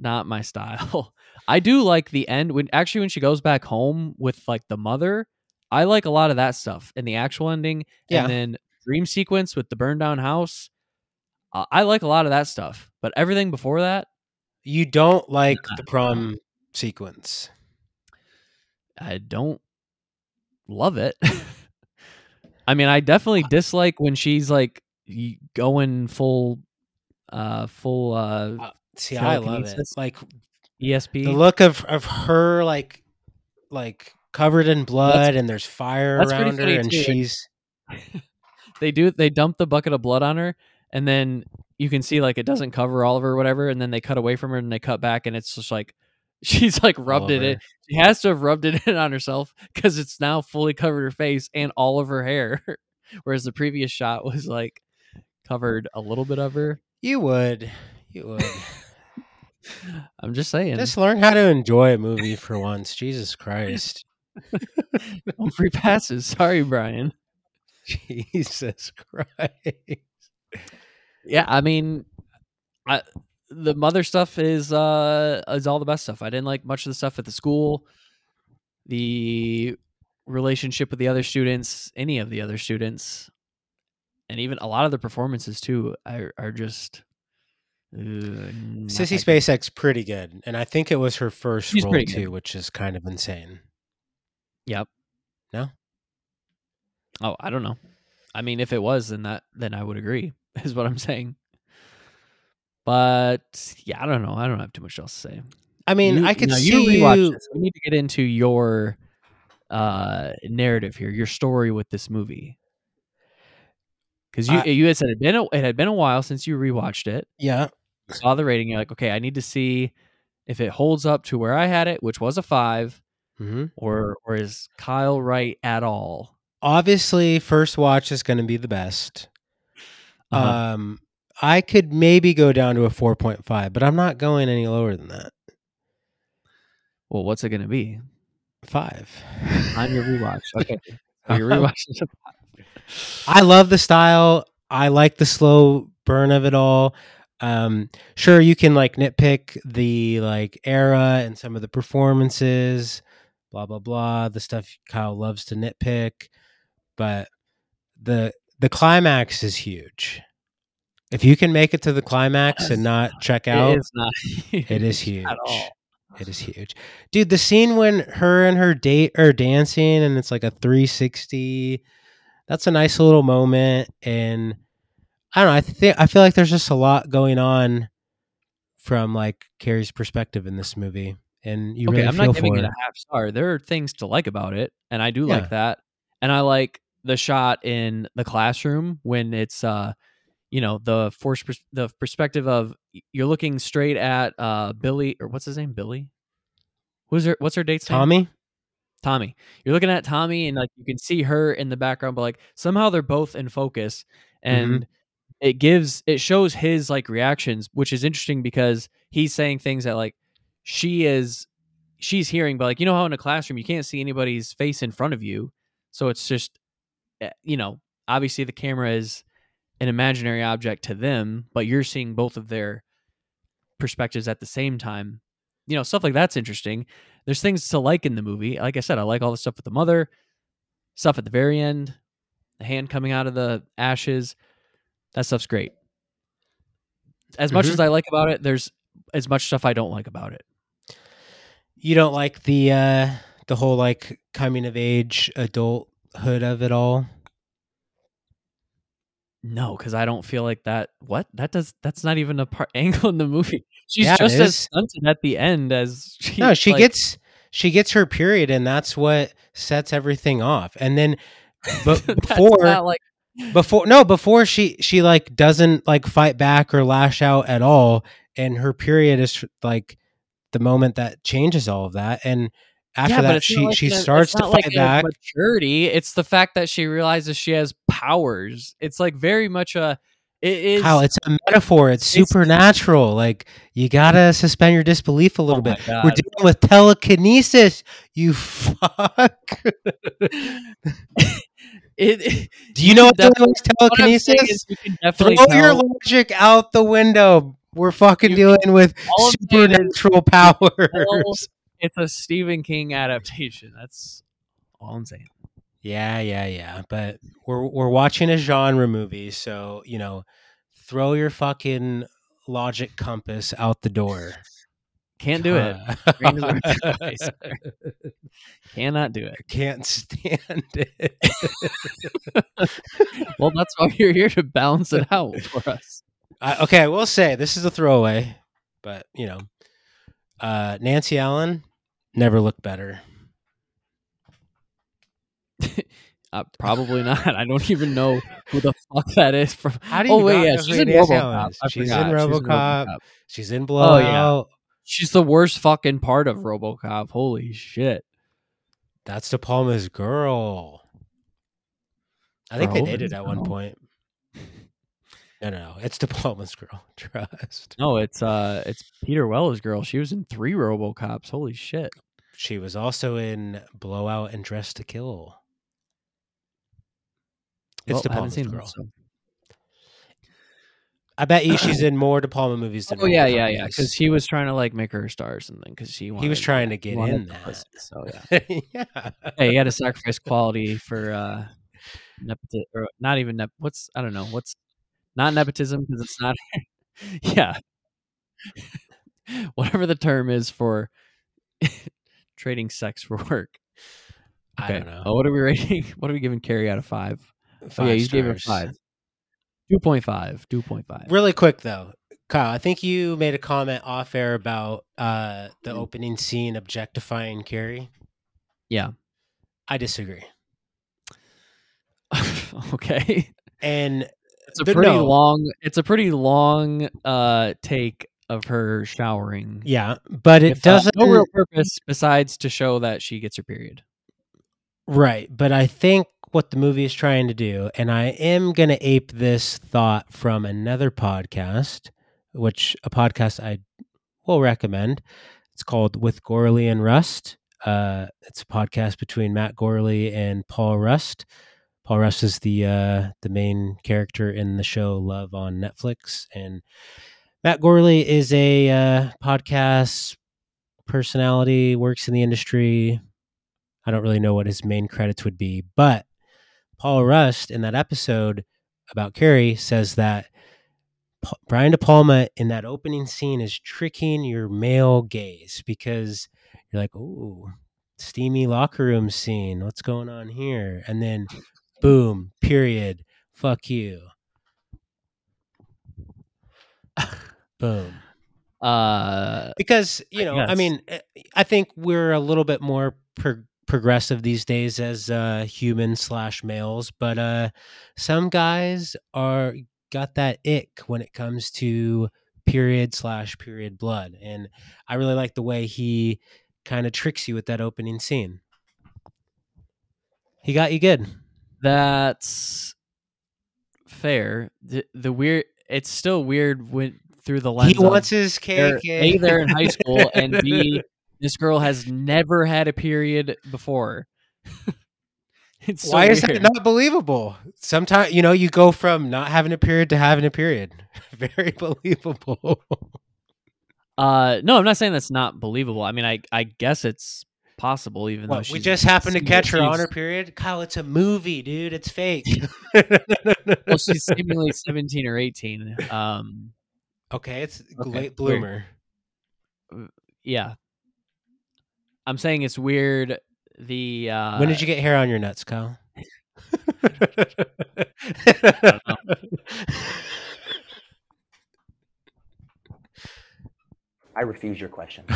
not my style *laughs* i do like the end when actually when she goes back home with like the mother i like a lot of that stuff in the actual ending Yeah. and then dream sequence with the burned down house uh, i like a lot of that stuff but everything before that you don't like the prom sequence. I don't love it. *laughs* I mean, I definitely dislike when she's like going full, uh, full uh, Uh, See, I love it. Like ESP. the look of of her, like like covered in blood, and there's fire around her, and too, she's *laughs* they do they dump the bucket of blood on her, and then you can see like it doesn't cover all of her, or whatever, and then they cut away from her and they cut back, and it's just like she's like rubbed it in. She has to have rubbed it *laughs* in on herself because it's now fully covered her face and all of her hair, *laughs* whereas the previous shot was like covered a little bit of her. You would, you would. *laughs* I'm just saying. Just learn how to enjoy a movie for once. Jesus Christ. No free passes. Sorry, Brian. Jesus Christ. Yeah, I mean, I the mother stuff is uh is all the best stuff. I didn't like much of the stuff at the school, the relationship with the other students, any of the other students, and even a lot of the performances too are are just. Uh, Sissy. Spacek's pretty good, and I think it was her first She's role too, which is kind of insane. Yep. No? Oh, I don't know. I mean, if it was, then that then I would agree. *laughs* Is what I'm saying. But yeah, I don't know. I don't have too much else to say. I mean, You- I could now, see you you. this. We need to get into your uh narrative here, your story with this movie. Because you I- you had said it been a, it had been a while since you rewatched it, Yeah, saw the rating. You're like, okay, I need to see if it holds up to where I had it, which was a five, hmm or or is Kyle right at all? obviously, first watch is going to be the best. Uh-huh. Um, I could maybe go down to a four point five, but I'm not going any lower than that. well, what's it going to be Five. on your rewatch? *laughs* Okay, your *laughs* rewatch is a five. I love the style. I like the slow burn of it all. Um, sure, you can like nitpick the like era and some of the performances, blah blah blah. The stuff Kyle loves to nitpick, but the the climax is huge. If you can make it to the climax and not check out, It is not. it is *laughs* huge. It is huge. Dude, the scene when her and her date are dancing and it's like a 360, that's a nice little moment. And I don't know, I think I feel like there's just a lot going on from like Carrie's perspective in this movie, and you okay, really I'm feel not giving for it a half star. There are things to like about it, and I do Yeah. like that. And I like the shot in the classroom when it's uh you know the force pers- the perspective of you're looking straight at uh Billy or what's his name Billy? Who's her what's her date's name? Tommy. Tommy. You're looking at Tommy and like you can see her in the background but like somehow they're both in focus and it gives it shows his like reactions which is interesting because he's saying things that like she is she's hearing but like you know how in a classroom you can't see anybody's face in front of you so it's just eh, you know obviously the camera is an imaginary object to them but you're seeing both of their perspectives at the same time. You know stuff like that's interesting. There's things to like in the movie. Like i said i like all the stuff with the mother stuff at the very end the hand coming out of the ashes. That stuff's great. As much Mhm. as i like about it there's as much stuff i don't like about it. You don't like the uh the whole like coming of age adulthood of it all. No, because I don't feel like that. What that does? That's not even a part *laughs* angle in the movie. She's Yeah, just as stunted at the end as she. No, she like- gets she gets her period, and that's what sets everything off. And then, *laughs* but before not like *laughs* before no before she she like doesn't like fight back or lash out at all, and her period is like the moment that changes all of that. And after yeah, but that, she like she a- starts to not like fight back. Maturity. It's the fact that she realizes she has powers. It's like very much a. It is. Kyle, it's a metaphor. It's, it's- supernatural. Like you gotta suspend your disbelief a oh little Oh bit. We're dealing with telekinesis. You fuck. *laughs* It, *laughs* Do you know what That's- dealing with what I'm saying telekinesis? you Throw definitely your logic out the window. We're fucking You- dealing with is- supernatural powers. It's a Stephen King adaptation. That's all I'm saying. Yeah, yeah, yeah. But we're we're watching a genre movie, so you know, throw your fucking logic compass out the door. Can't do it. Brain is a *laughs* device. Cannot do it. Can't stand it. *laughs* Well, that's why you're here to balance it out for us. I, okay, I will say this is a throwaway, but you know, uh, Nancy Allen never looked better. *laughs* Uh, probably not. I don't even know who the fuck that is from. How do oh you wait, yeah, know she's in RoboCop. Allen is? I She's in RoboCop. She's in Oh, Blowout. yeah. She's the worst fucking part of RoboCop. Holy shit! That's De Palma's girl. I think they Verhoeven's dated at one point. No, no, no. It's *laughs* De Palma's girl. *laughs* Trust. No, it's uh, it's Peter Weller's girl. She was in three RoboCops. Holy shit! She was also in Blowout and Dressed to Kill. It's Well, De I Palma's seen girl. so- I bet you she's *coughs* in more De Palma movies than Oh yeah, yeah, yeah. Because he was trying to like make her a star or something. Because he wanted, was trying to get in that. pussy, So yeah. *laughs* yeah. hey, he had to sacrifice quality for uh nepotism or not even nep- what's I don't know what's not nepotism because it's not *laughs* yeah whatever the term is for *laughs* trading sex for work. I don't know. Oh, what are we rating? *laughs* What are we giving Carrie out of five? oh Five yeah, you gave her five. Two point five. Two point five. Really quick though, Kyle, I think you made a comment off air about uh, Mm. the opening scene objectifying Carrie. Yeah. I disagree. okay. And It's a pretty no. long. It's a pretty long uh take of her showering. yeah, but it uh, doesn't no real purpose besides to show that she gets her period. right. But I think what the movie is trying to do, and I am going to ape this thought from another podcast, which a podcast I will recommend. It's called With Gourley and Rust. Uh, it's a podcast between Matt Gourley and Paul Rust. Paul Rust is the uh, the main character in the show Love on Netflix, and Matt Gourley is a uh, podcast personality, works in the industry. I don't really know what his main credits would be, but Paul Rust in that episode about Carrie says that Pa- Brian De Palma in that opening scene is tricking your male gaze because you're like, "Ooh, steamy locker room scene. What's going on here?" And then, boom, period. Fuck you. Boom. Uh, because you know, I mean, eh, I think we're a little bit more pro- progressive these days as uh, humans slash males, but uh, some guys are got that ick when it comes to period slash period blood, and I really like the way he kind of tricks you with that opening scene. He got you good. That's fair. The, the weird. It's still weird when through the lens. He wants his cake. A, they're in high school, *laughs* and B, this girl has never had a period before. *laughs* it's so Why is weird. that not believable? Sometimes you know you go from not having a period to having a period. *laughs* Very believable. Uh, no, I'm not saying that's not believable. I mean, I I guess it's possible, even though What, we just happened to catch her on her period. Kyle, it's a movie, dude. It's fake. *laughs* Well, she's seemingly 17 or 18. Um, okay, it's Okay, late weird. bloomer. yeah. I'm saying it's weird. The uh, when did you get hair on your nuts, Kyle? I *laughs* refuse your question. *laughs*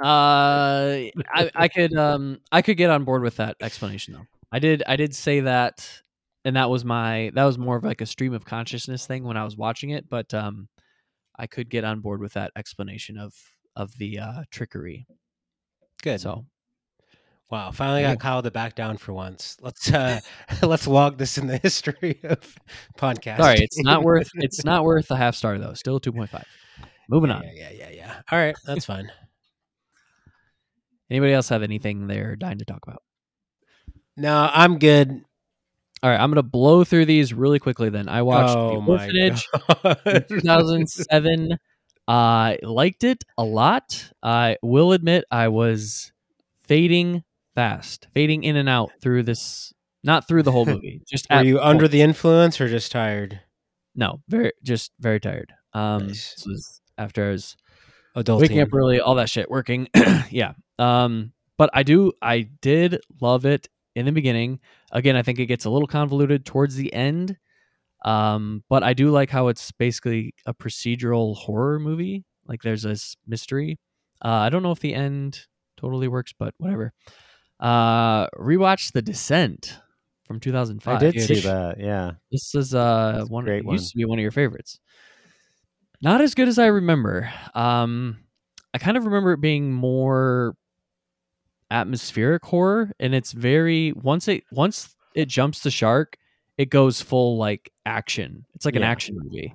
Uh, I, I could um I could get on board with that explanation though. I did I did say that, and that was my that was more of like a stream of consciousness thing when I was watching it. But um, I could get on board with that explanation of of the uh, trickery. Good. So Wow, finally got Kyle to back down for once. Let's uh *laughs* let's log this in the *laughs* history of podcast. sorry, it's not worth it's not *laughs* worth a half star though. Still two point five. Moving yeah, on. Yeah, yeah, yeah, yeah. All right, that's fine. Anybody else have anything they're dying to talk about? No, I'm good. All right, I'm gonna blow through these really quickly. Then I watched oh The my Orphanage. 2007. I liked it a lot. I will admit I was fading fast, fading in and out through this. Not through the whole movie. *laughs* Just Were at you under the influence or just tired? No, very just very tired. Um, Nice. this was after I was Adulting. waking up early, all that shit, working. *clears throat* yeah. Um, but I do, I did love it in the beginning. Again, I think it gets a little convoluted towards the end. Um, but I do like how it's basically a procedural horror movie. Like there's this mystery. Uh, I don't know if the end totally works, but whatever. Uh, rewatch The Descent from 2005. I did see that. Yeah. This is uh one great one. used to be one of your favorites. Not as good as I remember. Um I kind of remember it being more atmospheric horror and it's very once it once it jumps the shark, it goes full like action. It's like an action movie.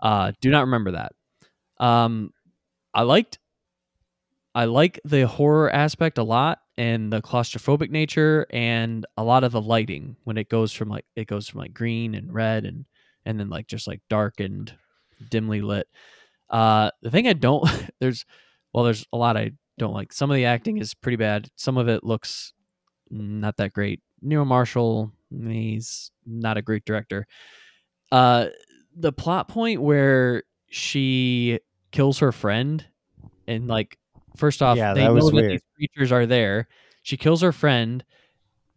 Uh do not remember that. Um I liked I like the horror aspect a lot and the claustrophobic nature and a lot of the lighting when it goes from like it goes from like green and red and and then like just like dark and dimly lit. Uh the thing I don't *laughs* there's well there's a lot I don't like. Some of the acting is pretty bad. Some of it looks not that great. Neil Marshall, he's not a great director. Uh the plot point where she kills her friend and like first off Yeah, they that was know that weird. these creatures are there she kills her friend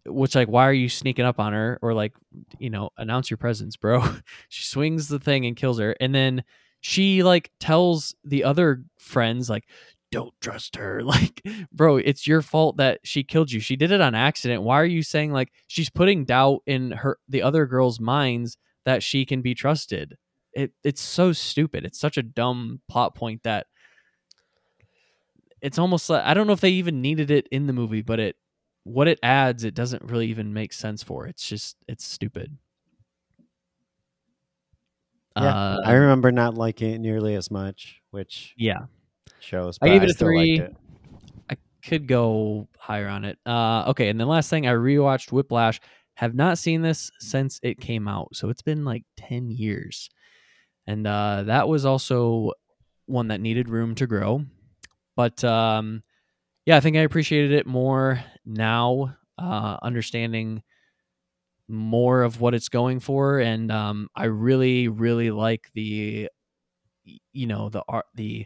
which like why are you sneaking up on her or like you know announce your presence bro? *laughs* She swings the thing and kills her. And then she like tells the other friends like don't trust her. *laughs* Like bro it's your fault that she killed you. She did it on accident. Why are you saying like she's putting doubt in her the other girls minds that she can be trusted? It it's so stupid. It's such a dumb plot point that it's almost like I don't know if they even needed it in the movie, but it what it adds it doesn't really even make sense for. It's just it's stupid. Yeah. Uh, I remember not liking it nearly as much, which yeah, shows. I gave it a three. it. I could go higher on it. Uh, okay, and then last thing I rewatched Whiplash. Have not seen this since it came out, so it's been like ten years, and uh, that was also one that needed room to grow. But um, yeah, I think I appreciated it more now, uh, understanding more of what it's going for, and um, I really, really like the, you know, the art, the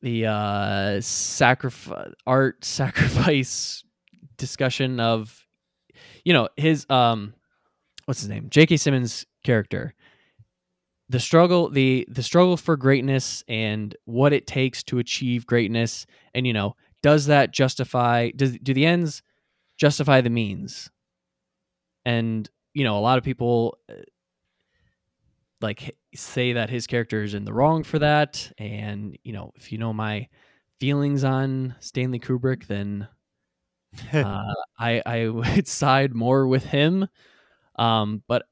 the uh sacrifice art *laughs* sacrifice discussion of you know his um what's his name J.K. Simmons character. The struggle, the the struggle for greatness and what it takes to achieve greatness, and you know, does that justify does do the ends justify the means? And you know, a lot of people uh, like say that his character is in the wrong for that, and you know, if you know my feelings on Stanley Kubrick, then *laughs* uh, I I *laughs* would side more with him. Um, but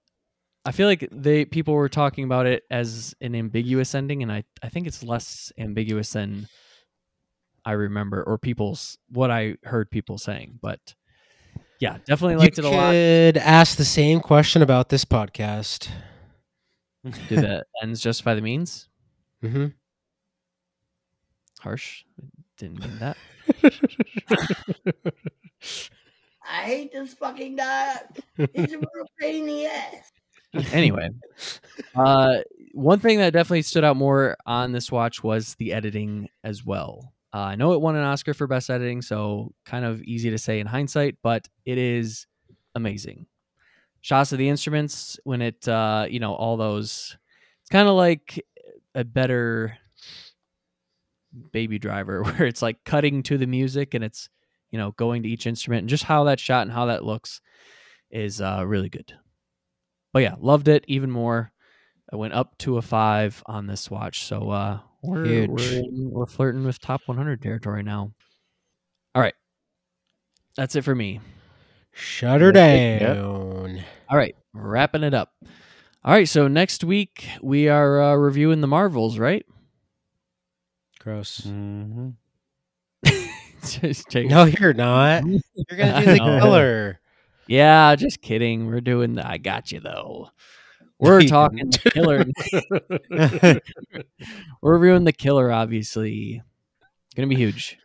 I feel like they people were talking about it as an ambiguous ending, and I I think it's less ambiguous than I remember or people's what I heard people saying. But yeah, definitely liked you it a lot. could ask the same question about this podcast. *laughs* Do the ends justify the means? hmm Harsh. Didn't mean that. *laughs* I hate this fucking dog. He's a real pain in the ass. Anyway, uh, one thing that definitely stood out more on this watch was the editing as well. Uh, I know it won an Oscar for best editing, so kind of easy to say in hindsight, but it is amazing. Shots of the instruments when it, uh, you know, all those. It's kind of like a better Baby Driver, *laughs* where it's like cutting to the music and it's, you know, going to each instrument and just how that shot and how that looks is uh, really good but yeah, loved it even more. I went up to a five on this watch, so uh, we're we're, we're flirting with top 100 territory now. All right, that's it for me. Shut her Yep. down. All right, wrapping it up. All right, so next week we are uh, reviewing the Marvels, right? Gross. *laughs* Mm-hmm. *laughs* Just No, you're not. *laughs* You're gonna do the I know. killer. Yeah, just kidding. We're doing the. I got you though. We're talking killer. *laughs* *laughs* We're reviewing the killer, obviously. Gonna be huge.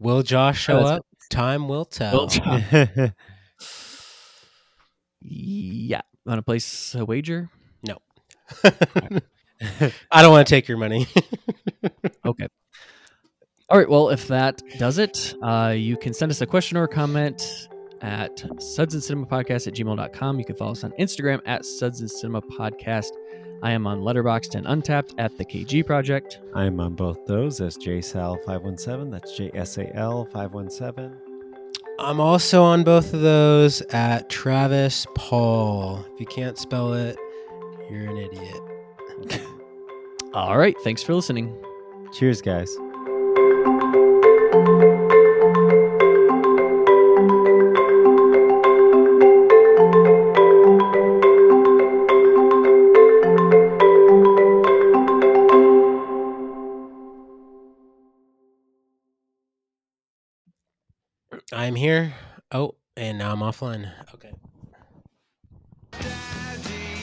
Will Josh show That's up? Time will tell. Will *laughs* Yeah. Want to place a wager? No. I don't want to take your money. Okay. All right. Well, if that does it, uh, you can send us a question or a comment at suds and cinema podcast at gmail.com. You can follow us on Instagram at suds and cinema podcast. I am on Letterboxd and Untappd at the KG Project. I'm on both those as JSAL517. That's JSAL517. I'm also on both of those at Travis Paul. If you can't spell it, you're an idiot. *laughs* All right. Thanks for listening. Cheers, guys. I'm here. Oh, and now I'm offline. Okay. Daddy,